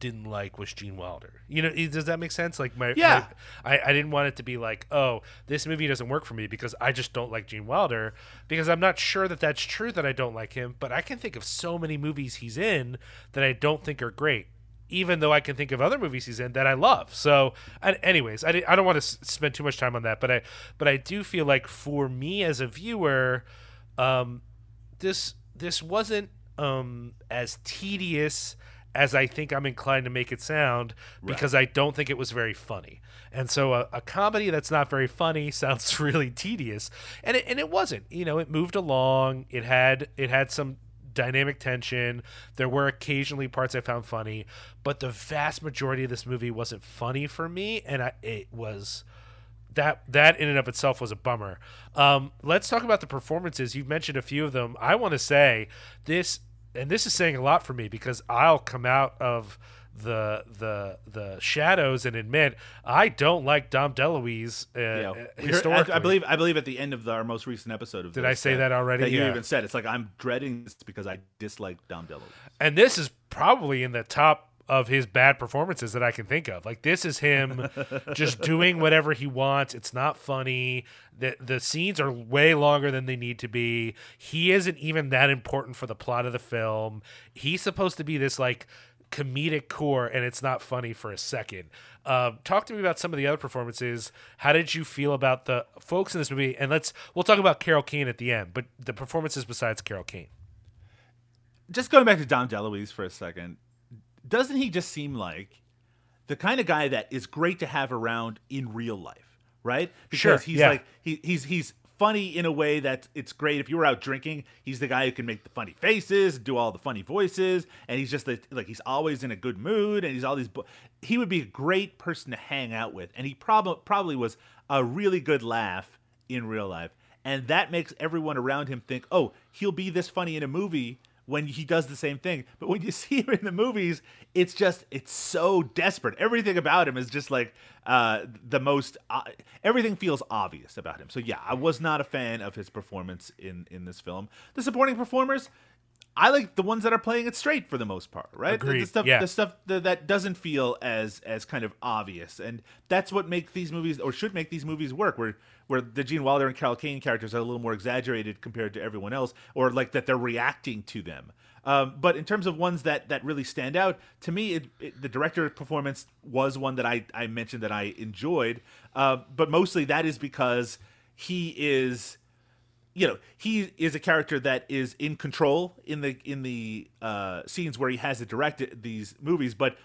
didn't like was Gene Wilder. You know, does that make sense? Like my Yeah. my- I, I didn't want it to be like, oh, this movie doesn't work for me because I just don't like Gene Wilder. Because I'm not sure that that's true that I don't like him, but I can think of so many movies he's in that I don't think are great. Even though I can think of other movies he's in that I love. So, and anyways, I, I don't want to s- spend too much time on that, but I but I do feel like for me as a viewer, um, this this wasn't um as tedious as I think I'm inclined to make it sound because I don't think it was very funny. And so a, a comedy that's not very funny sounds really tedious. And it, and it wasn't. You know, it moved along. It had it had some dynamic tension. There were occasionally parts I found funny, but the vast majority of this movie wasn't funny for me and I it was that that in and of itself was a bummer. Um, let's talk about the performances. You've mentioned a few of them. I want to say this, and this is saying a lot for me because I'll come out of the the the shadows and admit I don't like Dom DeLuise. Uh, Yeah, uh, historically, I, I believe I believe at the end of the, our most recent episode of Did I say that already? That you even said it's like I'm dreading this because I dislike Dom DeLuise. and this is probably in the top of his bad performances that I can think of. Like this is him just doing whatever he wants. It's not funny. The the scenes are way longer than they need to be. He isn't even that important for the plot of the film. He's supposed to be this like comedic core and it's not funny for a second. Um, talk to me about some of the other performances. How did you feel about the folks in this movie? And let's we'll talk about Carol Kane at the end, but the performances besides Carol Kane. just going back to Dom DeLuise for a second, doesn't he just seem like the kind of guy that is great to have around in real life, right? Because Sure, he's yeah. like he, he's he's funny in a way that it's great. If you were out drinking, he's the guy who can make the funny faces, do all the funny voices, and he's just the, like he's always in a good mood, and he's all these. bo- He would be a great person to hang out with, and he probably probably was a really good laugh in real life, and that makes everyone around him think, oh, he'll be this funny in a movie when he does the same thing. But when you see him in the movies, it's just it's so desperate. Everything about him is just like uh, the most. Uh, everything feels obvious about him. So yeah, I was not a fan of his performance in in this film. The supporting performers. I like the ones that are playing it straight for the most part, right? The- The, stuff, yeah. the stuff that, that doesn't feel as as kind of obvious, and that's what makes these movies or should make these movies work. Where where the Gene Wilder and Carol Kane characters are a little more exaggerated compared to everyone else, or like that they're reacting to them. Um, but in terms of ones that that really stand out to me, it, it, the director performance was one that I I mentioned that I enjoyed, uh, but mostly that is because he is you know he is a character that is in control in the in the uh, scenes where he has to direct these movies, but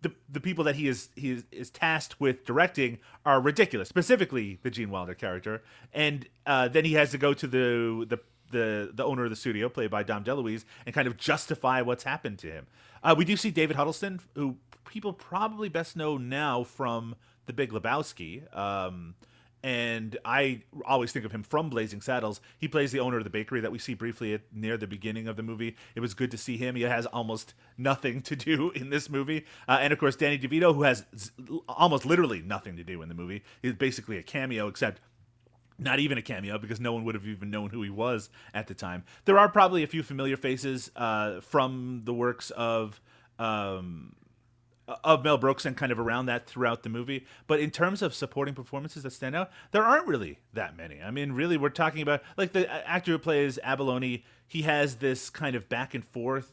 the the people that he is he is, is tasked with directing are ridiculous. Specifically, the Gene Wilder character, and uh, then he has to go to the the the the owner of the studio, played by Dom DeLuise, and kind of justify what's happened to him. Uh, we do see David Huddleston, who people probably best know now from The Big Lebowski. Um, and I always think of him from Blazing Saddles. He plays the owner of the bakery that we see briefly at near the beginning of the movie. It was good to see him. He has almost nothing to do in this movie, uh, and of course Danny DeVito, who has z- almost literally nothing to do in the movie. is basically a cameo, except not even a cameo because no one would have even known who he was at the time. There are probably a few familiar faces uh, from the works of um, of Mel Brooks and kind of around that throughout the movie. But in terms of supporting performances that stand out, there aren't really that many. I mean, really, we're talking about like the actor who plays Abalone. He has this kind of back and forth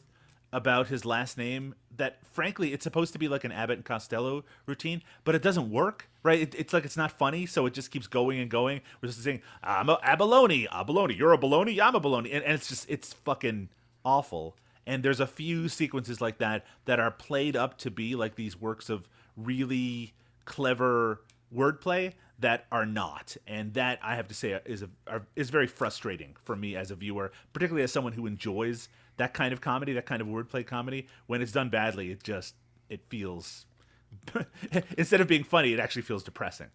about his last name that frankly it's supposed to be like an Abbott and Costello routine, but it doesn't work, right? It, it's like it's not funny, so it just keeps going and going. We're just saying, I'm a abalone, abalone, you're a baloney, I'm a baloney, and, and it's just it's fucking awful. And there's a few sequences like that that are played up to be like these works of really clever wordplay that are not, and that I have to say is a are, is very frustrating for me as a viewer, particularly as someone who enjoys that kind of comedy, that kind of wordplay comedy. When it's done badly, it just it feels instead of being funny, it actually feels depressing.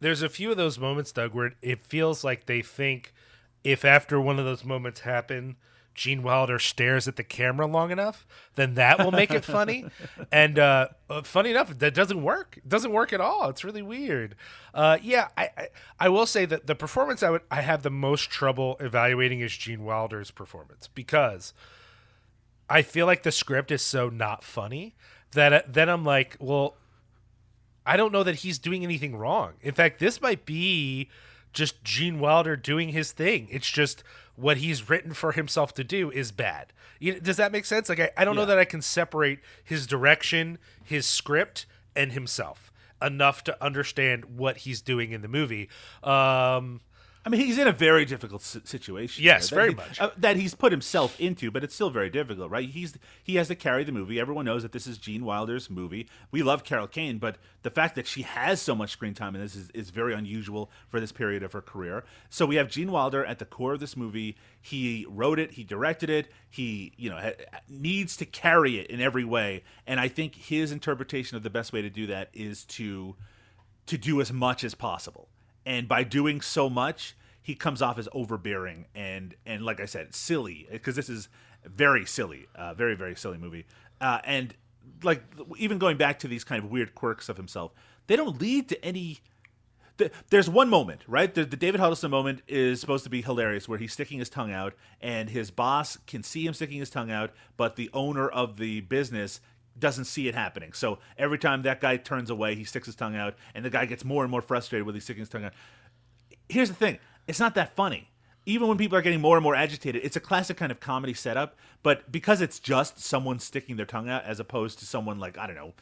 There's a few of those moments, Doug, where it feels like they think if after one of those moments happen, Gene Wilder stares at the camera long enough, then that will make it funny. and uh, uh, funny enough, that doesn't work. It doesn't work at all. It's really weird. Uh, yeah, I, I I will say that the performance I would I have the most trouble evaluating is Gene Wilder's performance because I feel like the script is so not funny that uh, then I'm like, well, I don't know that he's doing anything wrong. In fact, this might be just Gene Wilder doing his thing. It's just what he's written for himself to do is bad. You does that make sense? Like I, I don't know that I can separate his direction, his script, and himself enough to understand what he's doing in the movie. Um, I mean, he's in a very difficult situation. Yes, very he- much. uh, that he's put himself into, but it's still very difficult, right? He's he has to carry the movie. Everyone knows that this is Gene Wilder's movie. We love Carol Kane, but the fact that she has so much screen time in this is, is very unusual for this period of her career. So we have Gene Wilder at the core of this movie. He wrote it, he directed it, he you know ha- needs to carry it in every way, and I think his interpretation of the best way to do that is to to do as much as possible. And by doing so much, he comes off as overbearing and and like I said, silly because this is very silly, uh, very very silly movie. Uh, and like even going back to these kind of weird quirks of himself, they don't lead to any th- there's one moment, right? The, the David Huddleston moment is supposed to be hilarious, where he's sticking his tongue out, and his boss can see him sticking his tongue out, but the owner of the business doesn't see it happening. So every time that guy turns away, he sticks his tongue out, and the guy gets more and more frustrated with he sticking his tongue out. Here's the thing: it's not that funny. Even when people are getting more and more agitated, it's a classic kind of comedy setup. But because it's just someone sticking their tongue out, as opposed to someone like I don't know,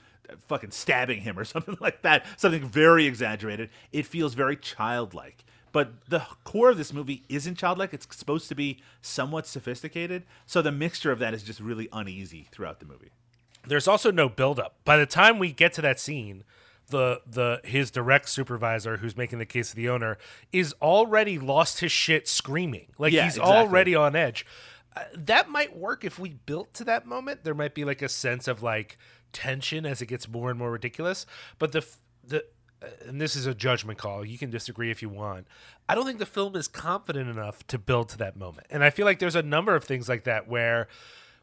fucking stabbing him or something like that, something very exaggerated, it feels very childlike. But the core of this movie isn't childlike. It's supposed to be somewhat sophisticated. So the mixture of that is just really uneasy throughout the movie. There's also no buildup. By the time we get to that scene, the the his direct supervisor, who's making the case of the owner, is already lost his shit screaming. Like Yeah, he's exactly. already on edge. Uh, that might work if we built to that moment. There might be like a sense of like tension as it gets more and more ridiculous. But the the uh, and this is a judgment call. You can disagree if you want. I don't think the film is confident enough to build to that moment. And I feel like there's a number of things like that where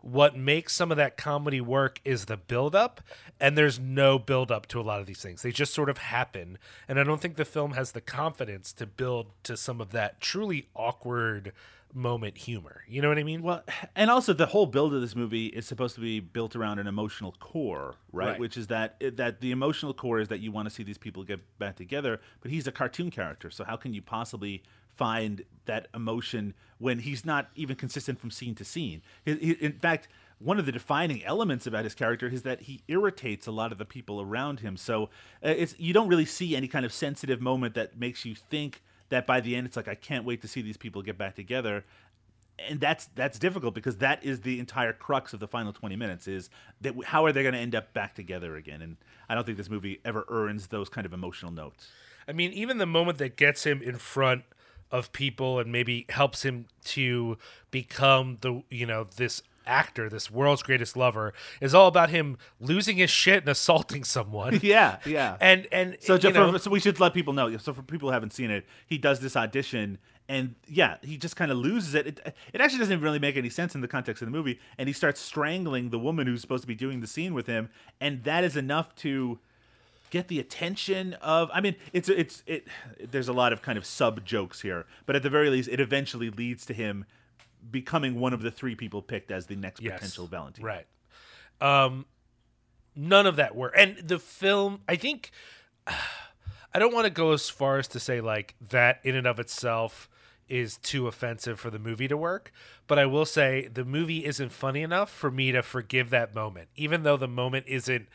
what makes some of that comedy work is the build up and there's no build up to a lot of these things they just sort of happen and i don't think the film has the confidence to build to some of that truly awkward moment humor you know what i mean Well, and also the whole build of this movie is supposed to be built around an emotional core, right? Right. Which is that eh, that the emotional core is that you want to see these people get back together, but he's a cartoon character, so how can you possibly find that emotion when he's not even consistent from scene to scene? He- he- in fact, one of the defining elements about his character is that he irritates a lot of the people around him. So uh, it's you don't really see any kind of sensitive moment that makes you think that by the end it's like I can't wait to see these people get back together and that's that's difficult because that is the entire crux of the final 20 minutes is that how are they going to end up back together again and i don't think this movie ever earns those kind of emotional notes I mean, even the moment that gets him in front of people and maybe helps him to become the you know this actor, this world's greatest lover, is all about him losing his shit and assaulting someone. yeah, yeah. And and So, know, so we should let people know. So for people who haven't seen it, he does this audition, and yeah, he just kind of loses it. it. It actually doesn't really make any sense in the context of the movie, and he starts strangling the woman who's supposed to be doing the scene with him, and that is enough to get the attention of. I mean, it's it's it. There's a lot of kind of sub jokes here, but at the very least, it eventually leads to him becoming one of the three people picked as the next Yes. potential Valentine. Right. Um, none of that worked. And the film, I think, I don't want to go as far as to say like that in and of itself is too offensive for the movie to work, but I will say the movie isn't funny enough for me to forgive that moment, even though the moment isn't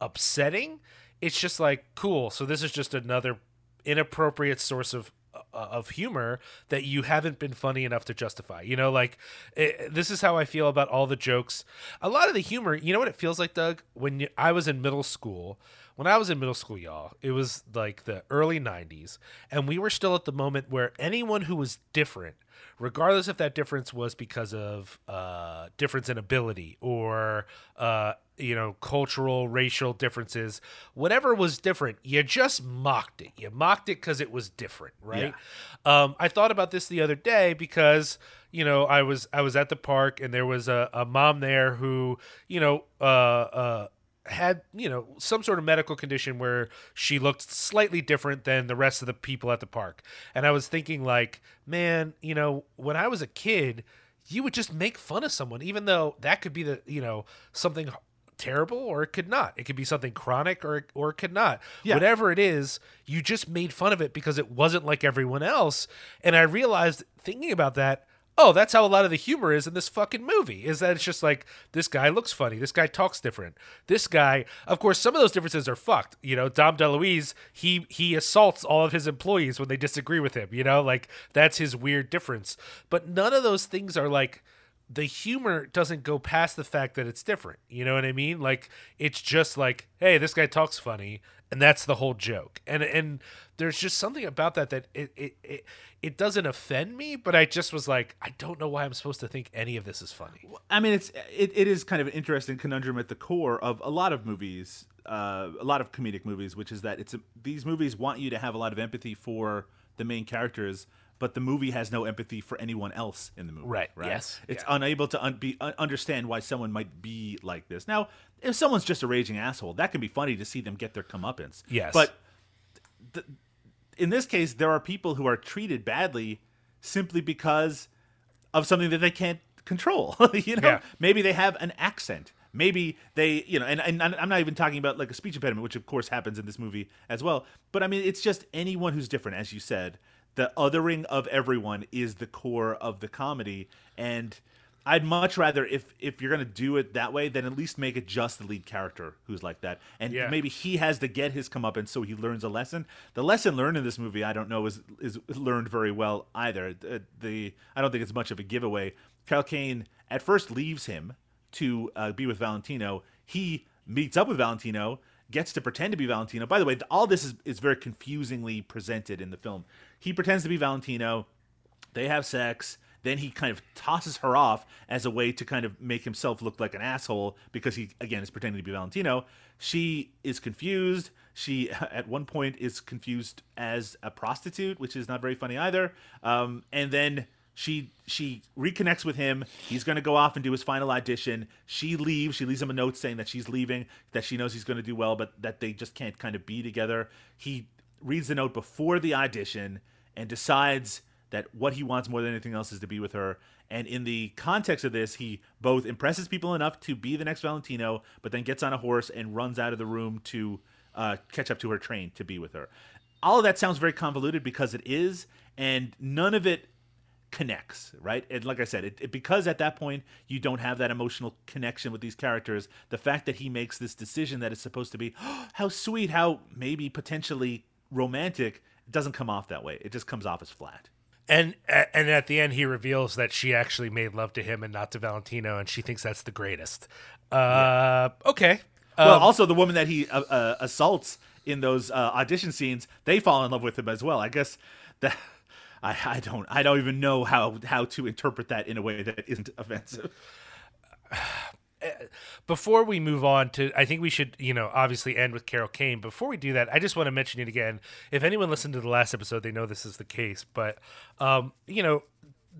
upsetting. It's just like cool. So this is just another inappropriate source of uh, of humor that you haven't been funny enough to justify. You know, like it, this is how I feel about all the jokes. A lot of the humor, you know what it feels like, Doug? When you, I was in middle school, when I was in middle school, y'all, it was like the early 90s, and we were still at the moment where anyone who was different, regardless if that difference was because of uh, difference in ability or uh, you know cultural racial differences whatever was different you just mocked it. You mocked it because it was different right? Um, i thought about this the other day because you know i was i was at the park and there was a, a mom there who you know uh, uh, had you know some sort of medical condition where she looked slightly different than the rest of the people at the park. And i was thinking like man you know when i was a kid you would just make fun of someone even though that could be the you know something terrible or it could not. It could be something chronic or or it could not. Yeah. whatever it is you just made fun of it because it wasn't like everyone else. And i realized thinking about that oh that's how a lot of the humor is in this fucking movie is that it's just like this guy looks funny this guy talks different this guy of course some of those differences are fucked you know dom deluise he he assaults all of his employees when they disagree with him you know like that's his weird difference but none of those things are like the humor doesn't go past the fact that it's different. You know what I mean? Like it's just like, hey, this guy talks funny, and that's the whole joke. And and there's just something about that that it it it, it doesn't offend me, but I just was like, I don't know why I'm supposed to think any of this is funny. I mean, it's it, it is kind of an interesting conundrum at the core of a lot of movies, uh, a lot of comedic movies, which is that it's a, these movies want you to have a lot of empathy for the main characters, but the movie has no empathy for anyone else in the movie. Right, Right. yes, It's yeah. unable to un- be un- understand why someone might be like this. Now, if someone's just a raging asshole, that can be funny to see them get their comeuppance. Yes. But in this case, there are people who are treated badly simply because of something that they can't control. you know, Yeah. maybe they have an accent. Maybe they, you know, and, and I'm not even talking about like a speech impediment, which of course happens in this movie as well. But I mean, it's just anyone who's different, as you said. The othering of everyone is the core of the comedy, and I'd much rather if if you're gonna do it that way, then at least make it just the lead character who's like that, and Yeah. maybe he has to get his comeuppance so he learns a lesson. The lesson learned in this movie, I don't know, is is learned very well either. The, the I don't think it's much of a giveaway. Carol Kane at first leaves him to uh, be with Valentino. He meets up with Valentino, gets to pretend to be Valentino. By the way, all this is is very confusingly presented in the film. He pretends to be Valentino. They have sex. Then he kind of tosses her off as a way to kind of make himself look like an asshole because he, again, is pretending to be Valentino. She is confused. She, at one point, is confused as a prostitute, which is not very funny either. Um, and then she she reconnects with him. He's going to go off and do his final audition. She leaves. She leaves him a note saying that she's leaving, that she knows he's going to do well, but that they just can't kind of be together. He reads the note before the audition and decides that what he wants more than anything else is to be with her. And in the context of this, he both impresses people enough to be the next Valentino, but then gets on a horse and runs out of the room to uh, catch up to her train to be with her. All of that sounds very convoluted because it is, and none of it connects, right? And like I said, it, it- because at that point you don't have that emotional connection with these characters. The fact that he makes this decision that is supposed to be how sweet, how maybe potentially romantic, doesn't come off that way. It just comes off as flat. And and at the end, he reveals that she actually made love to him and not to Valentino, and she thinks that's the greatest. Uh, okay. well, Um, also the woman that he uh, uh, assaults in those uh, audition scenes, they fall in love with him as well. I guess that I, I don't I don't even know how how to interpret that in a way that isn't offensive. before we move on to i think we should you know obviously end with carol kane. Before we do that i just want to mention it again. If anyone listened to the last episode they know this is the case but um you know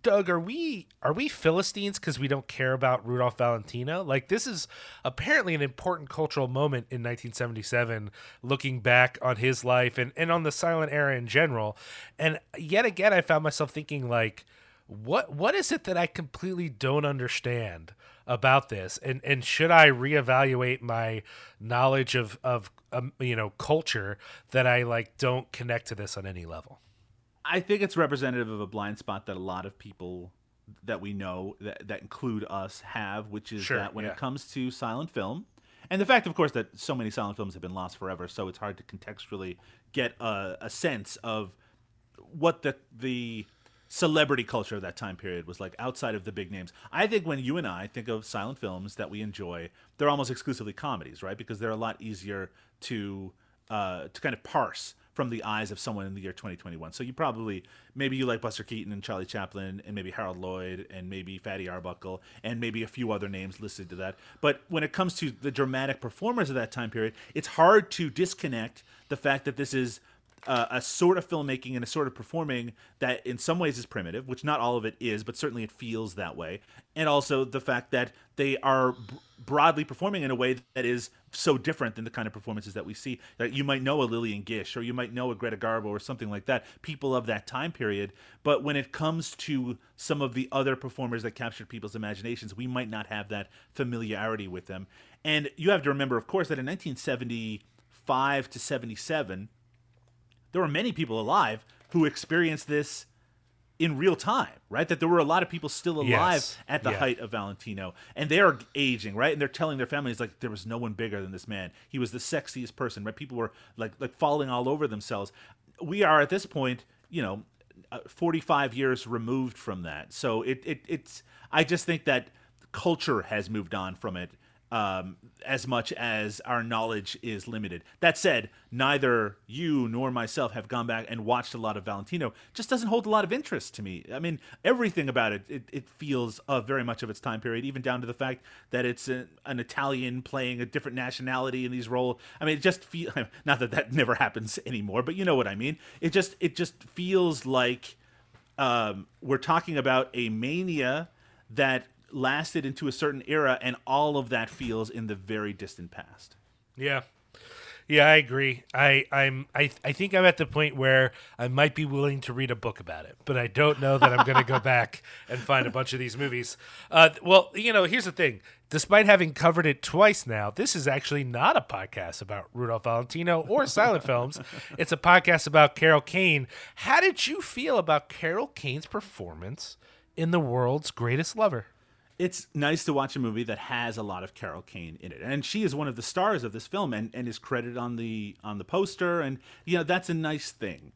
doug are we are we philistines because we don't care about rudolph valentino? Like this is apparently an important cultural moment in 1977 looking back on his life and, and on the silent era in general. And yet again i found myself thinking like what what is it that i completely don't understand about this and and should i reevaluate my knowledge of of um, you know culture that i like don't connect to this on any level I think it's representative of a blind spot that a lot of people that we know that, that include us have, which is Sure, that when yeah. it comes to silent film, and the fact, of course, that so many silent films have been lost forever, so it's hard to contextually get a, a sense of what the the celebrity culture of that time period was like outside of the big names. I think when you and I think of silent films that we enjoy, they're almost exclusively comedies, right? Because they're a lot easier to uh, to kind of parse from the eyes of someone in the year 2021. So you probably maybe you like Buster Keaton and Charlie Chaplin and maybe Harold Lloyd and maybe Fatty Arbuckle and maybe a few other names listed to that. But when it comes to the dramatic performers of that time period, it's hard to disconnect the fact that this is uh, a sort of filmmaking and a sort of performing that in some ways is primitive, which not all of it is, but certainly it feels that way. And also the fact that they are b- broadly performing in a way that is so different than the kind of performances that we see. That you might know a Lillian Gish or you might know a Greta Garbo or something like that, people of that time period. But when it comes to some of the other performers that captured people's imaginations, we might not have that familiarity with them. And you have to remember, of course, that in 1975 to 77, there were many people alive who experienced this in real time, right? That there were a lot of people still alive Yes. at the Yeah. height of Valentino, and they are aging, right? And they're telling their families like there was no one bigger than this man. He was the sexiest person, right? People were like like falling all over themselves. We are at this point, you know, uh, 45 years removed from that. So it, it it's I just think that culture has moved on from it um, as much as our knowledge is limited. That said, neither you nor myself have gone back and watched a lot of Valentino. Just doesn't hold a lot of interest to me. I mean, everything about it, it, it feels uh, very much of its time period, even down to the fact that it's a, an Italian playing a different nationality in these roles. I mean, it just feel not that that never happens anymore, but you know what I mean. It just it just feels like um, we're talking about a mania that lasted into a certain era, and all of that feels in the very distant past. Yeah. Yeah, I agree. I I'm I I think I'm at the point where I might be willing to read a book about it, but I don't know that I'm going to go back and find a bunch of these movies. Uh, well, you know, here's the thing. Despite having covered it twice now, this is actually not a podcast about Rudolph Valentino or silent films. It's a podcast about Carol Kane. How did you feel about Carol Kane's performance in The World's Greatest Lover? It's nice to watch a movie that has a lot of Carol Kane in it, and she is one of the stars of this film, and, and is credited on the on the poster, and you know that's a nice thing.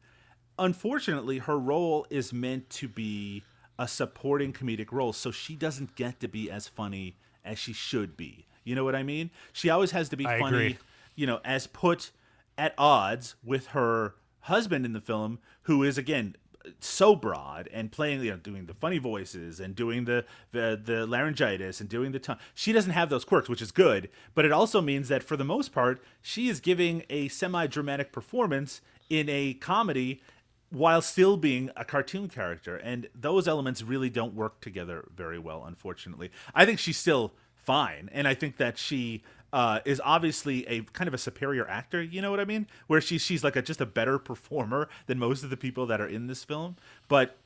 Unfortunately, her role is meant to be a supporting comedic role, so she doesn't get to be as funny as she should be. You know what I mean? She always has to be I funny, agree. you know, as put at odds with her husband in the film, who is again so broad and playing, you know, doing the funny voices and doing the the, the laryngitis and doing the tongue. She doesn't have those quirks, which is good, but it also means that for the most part, she is giving a semi-dramatic performance in a comedy while still being a cartoon character. And those elements really don't work together very well unfortunately. I think she's still fine. And i think that she uh, is obviously a kind of a superior actor you know what i mean where she's she's like a just a better performer than most of the people that are in this film but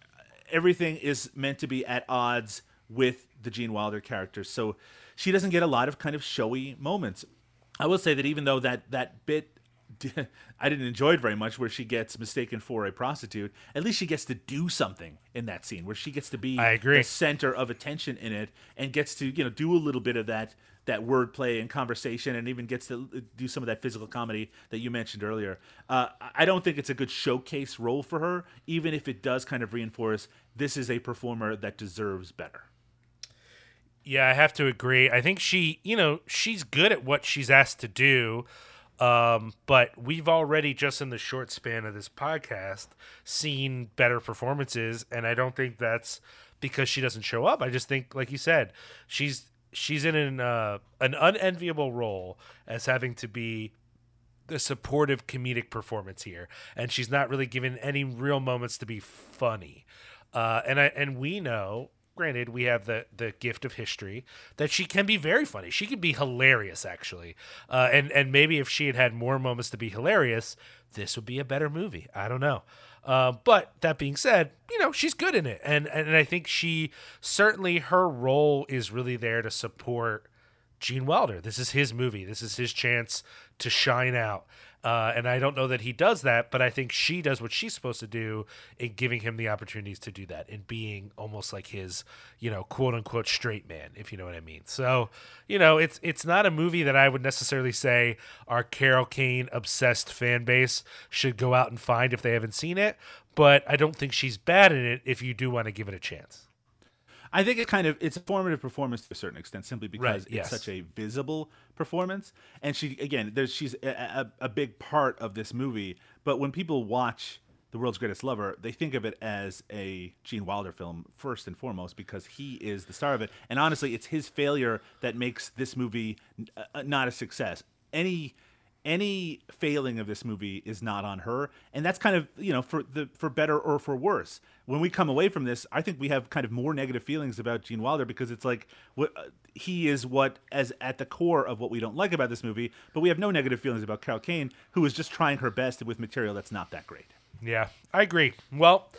everything is meant to be at odds with the gene wilder character so she doesn't get a lot of kind of showy moments i will say that even though that that bit I didn't enjoy it very much where she gets mistaken for a prostitute. At least she gets to do something in that scene where she gets to be I agree. the center of attention in it and gets to, you know, do a little bit of that that wordplay and conversation and even gets to do some of that physical comedy that you mentioned earlier. Uh, I don't think it's a good showcase role for her, even if it does kind of reinforce this is a performer that deserves better. Yeah, I have to agree. I think she, you know, she's good at what she's asked to do. Um, but we've already just in the short span of this podcast seen better performances, and I don't think that's because she doesn't show up. I just think, like you said, she's she's in an uh, an unenviable role as having to be the supportive comedic performance here, and she's not really given any real moments to be funny. Uh, and I and we know, granted, we have the the gift of history that she can be very funny. She could be hilarious, actually. Uh, and and maybe if she had had more moments to be hilarious, this would be a better movie. I don't know. Uh, but that being said, you know she's good in it, and and I think she certainly her role is really there to support Gene Wilder. This is his movie. This is his chance to shine out. Uh, and I don't know that he does that, but I think she does what she's supposed to do in giving him the opportunities to do that, in being almost like his, you know, quote unquote straight man, if you know what I mean. So, you know, it's it's not a movie that I would necessarily say our Carol Kane obsessed fan base should go out and find if they haven't seen it. But I don't think she's bad in it if you do want to give it a chance. I think it kind of it's a formative performance to a certain extent, simply because Right, it's yes. such a visible performance. And she again, there's she's a, a, a big part of this movie. But when people watch The World's Greatest Lover, they think of it as a Gene Wilder film first and foremost because he is the star of it. And honestly, it's his failure that makes this movie uh, not a success. Any any failing of this movie is not on her. And that's kind of you know for the for better or for worse. When we come away from this i think we have kind of more negative feelings about gene wilder because it's like what he is what as at the core of what we don't like about this movie but we have no negative feelings about carol kane who is just trying her best with material that's not that great. Yeah, I agree. Well,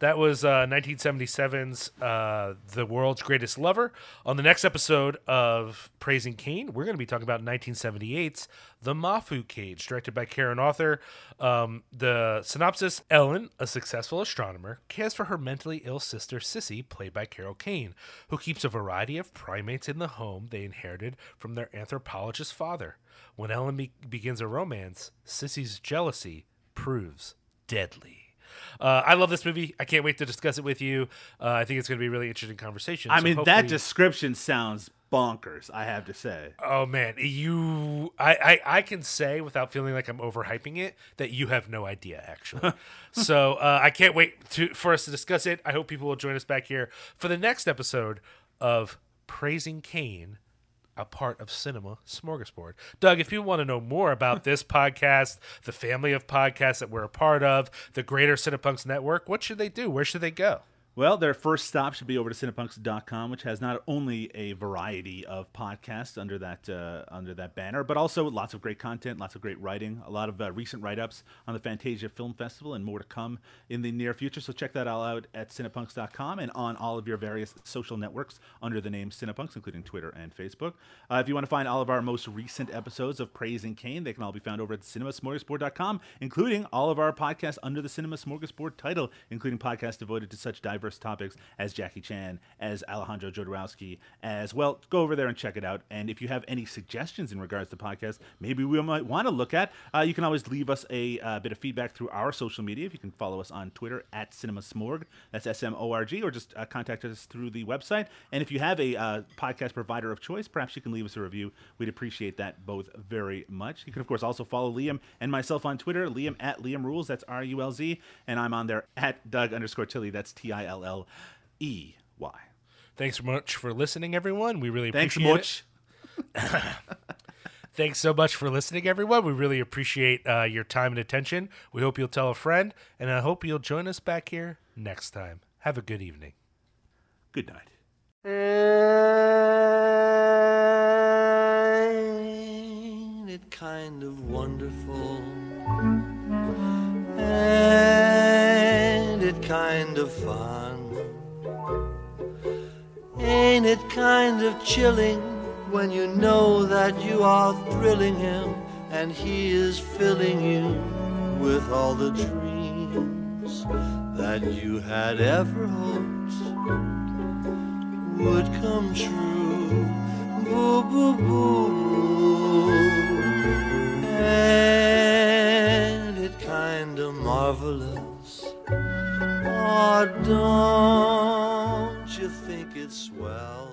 that was uh, 1977's uh, The World's Greatest Lover. On the next episode of Praising Kane, we're going to be talking about 1978's The Mafu Cage, directed by Karen Arthur. Um, the synopsis Ellen, a successful astronomer, cares for her mentally ill sister Sissy, played by Carol Kane, who keeps a variety of primates in the home they inherited from their anthropologist father. When Ellen be- begins a romance, Sissy's jealousy proves deadly. Uh, I love this movie. I can't wait to discuss it with you. Uh, I think it's going to be a really interesting conversation. i So mean that description sounds bonkers i have to say Oh man, you, I, I, I can say without feeling like I'm overhyping it that you have no idea actually. so uh, I can't wait to for us to discuss it. I hope people will join us back here for the next episode of Praising Kane, a part of Cinema Smorgasbord. Doug, if you want to know more about this podcast, the family of podcasts that we're a part of, the Greater Cinepunks Network, what should they do? Where should they go? Well, their first stop should be over to cinepunks.com, which has not only a variety of podcasts under that uh, under that banner, but also lots of great content, lots of great writing, a lot of uh, recent write-ups on the Fantasia Film Festival, and more to come in the near future. So check that all out at cinepunks.com and on all of your various social networks under the name Cinepunks, including Twitter and Facebook. Uh, if you want to find all of our most recent episodes of Praising Kane, they can all be found over at cinemasmorgasbord.com, including all of our podcasts under the Cinema Smorgasbord title, including podcasts devoted to such diverse topics as Jackie Chan, as Alejandro Jodorowsky, as well. Go over there and check it out. And if you have any suggestions in regards to podcasts, maybe we might want to look at, uh, you can always leave us a uh, bit of feedback through our social media. If you can follow us on Twitter at Cinema Smorg, that's S M O R G, or just uh, contact us through the website. And if you have a uh, podcast provider of choice, perhaps you can leave us a review. We'd appreciate that both very much. You can, of course, also follow Liam and myself on Twitter, Liam at Liam Rulz, that's R U L Z, and I'm on there at Doug underscore Tilley, that's T I L L E Y. Thanks so much for listening, everyone. We really Thanks appreciate it. much. Thanks so much for listening, everyone. We really appreciate uh, your time and attention. We hope you'll tell a friend, and I hope you'll join us back here next time. Have a good evening. Good night. Ain't it kind of wonderful? Ain't it kind of fun? Ain't it kind of chilling when you know that you are thrilling him and he is filling you with all the dreams that you had ever hoped would come true. Boo, boo, boo. boo. And it kind of marvelous Oh, don't you think it's swell?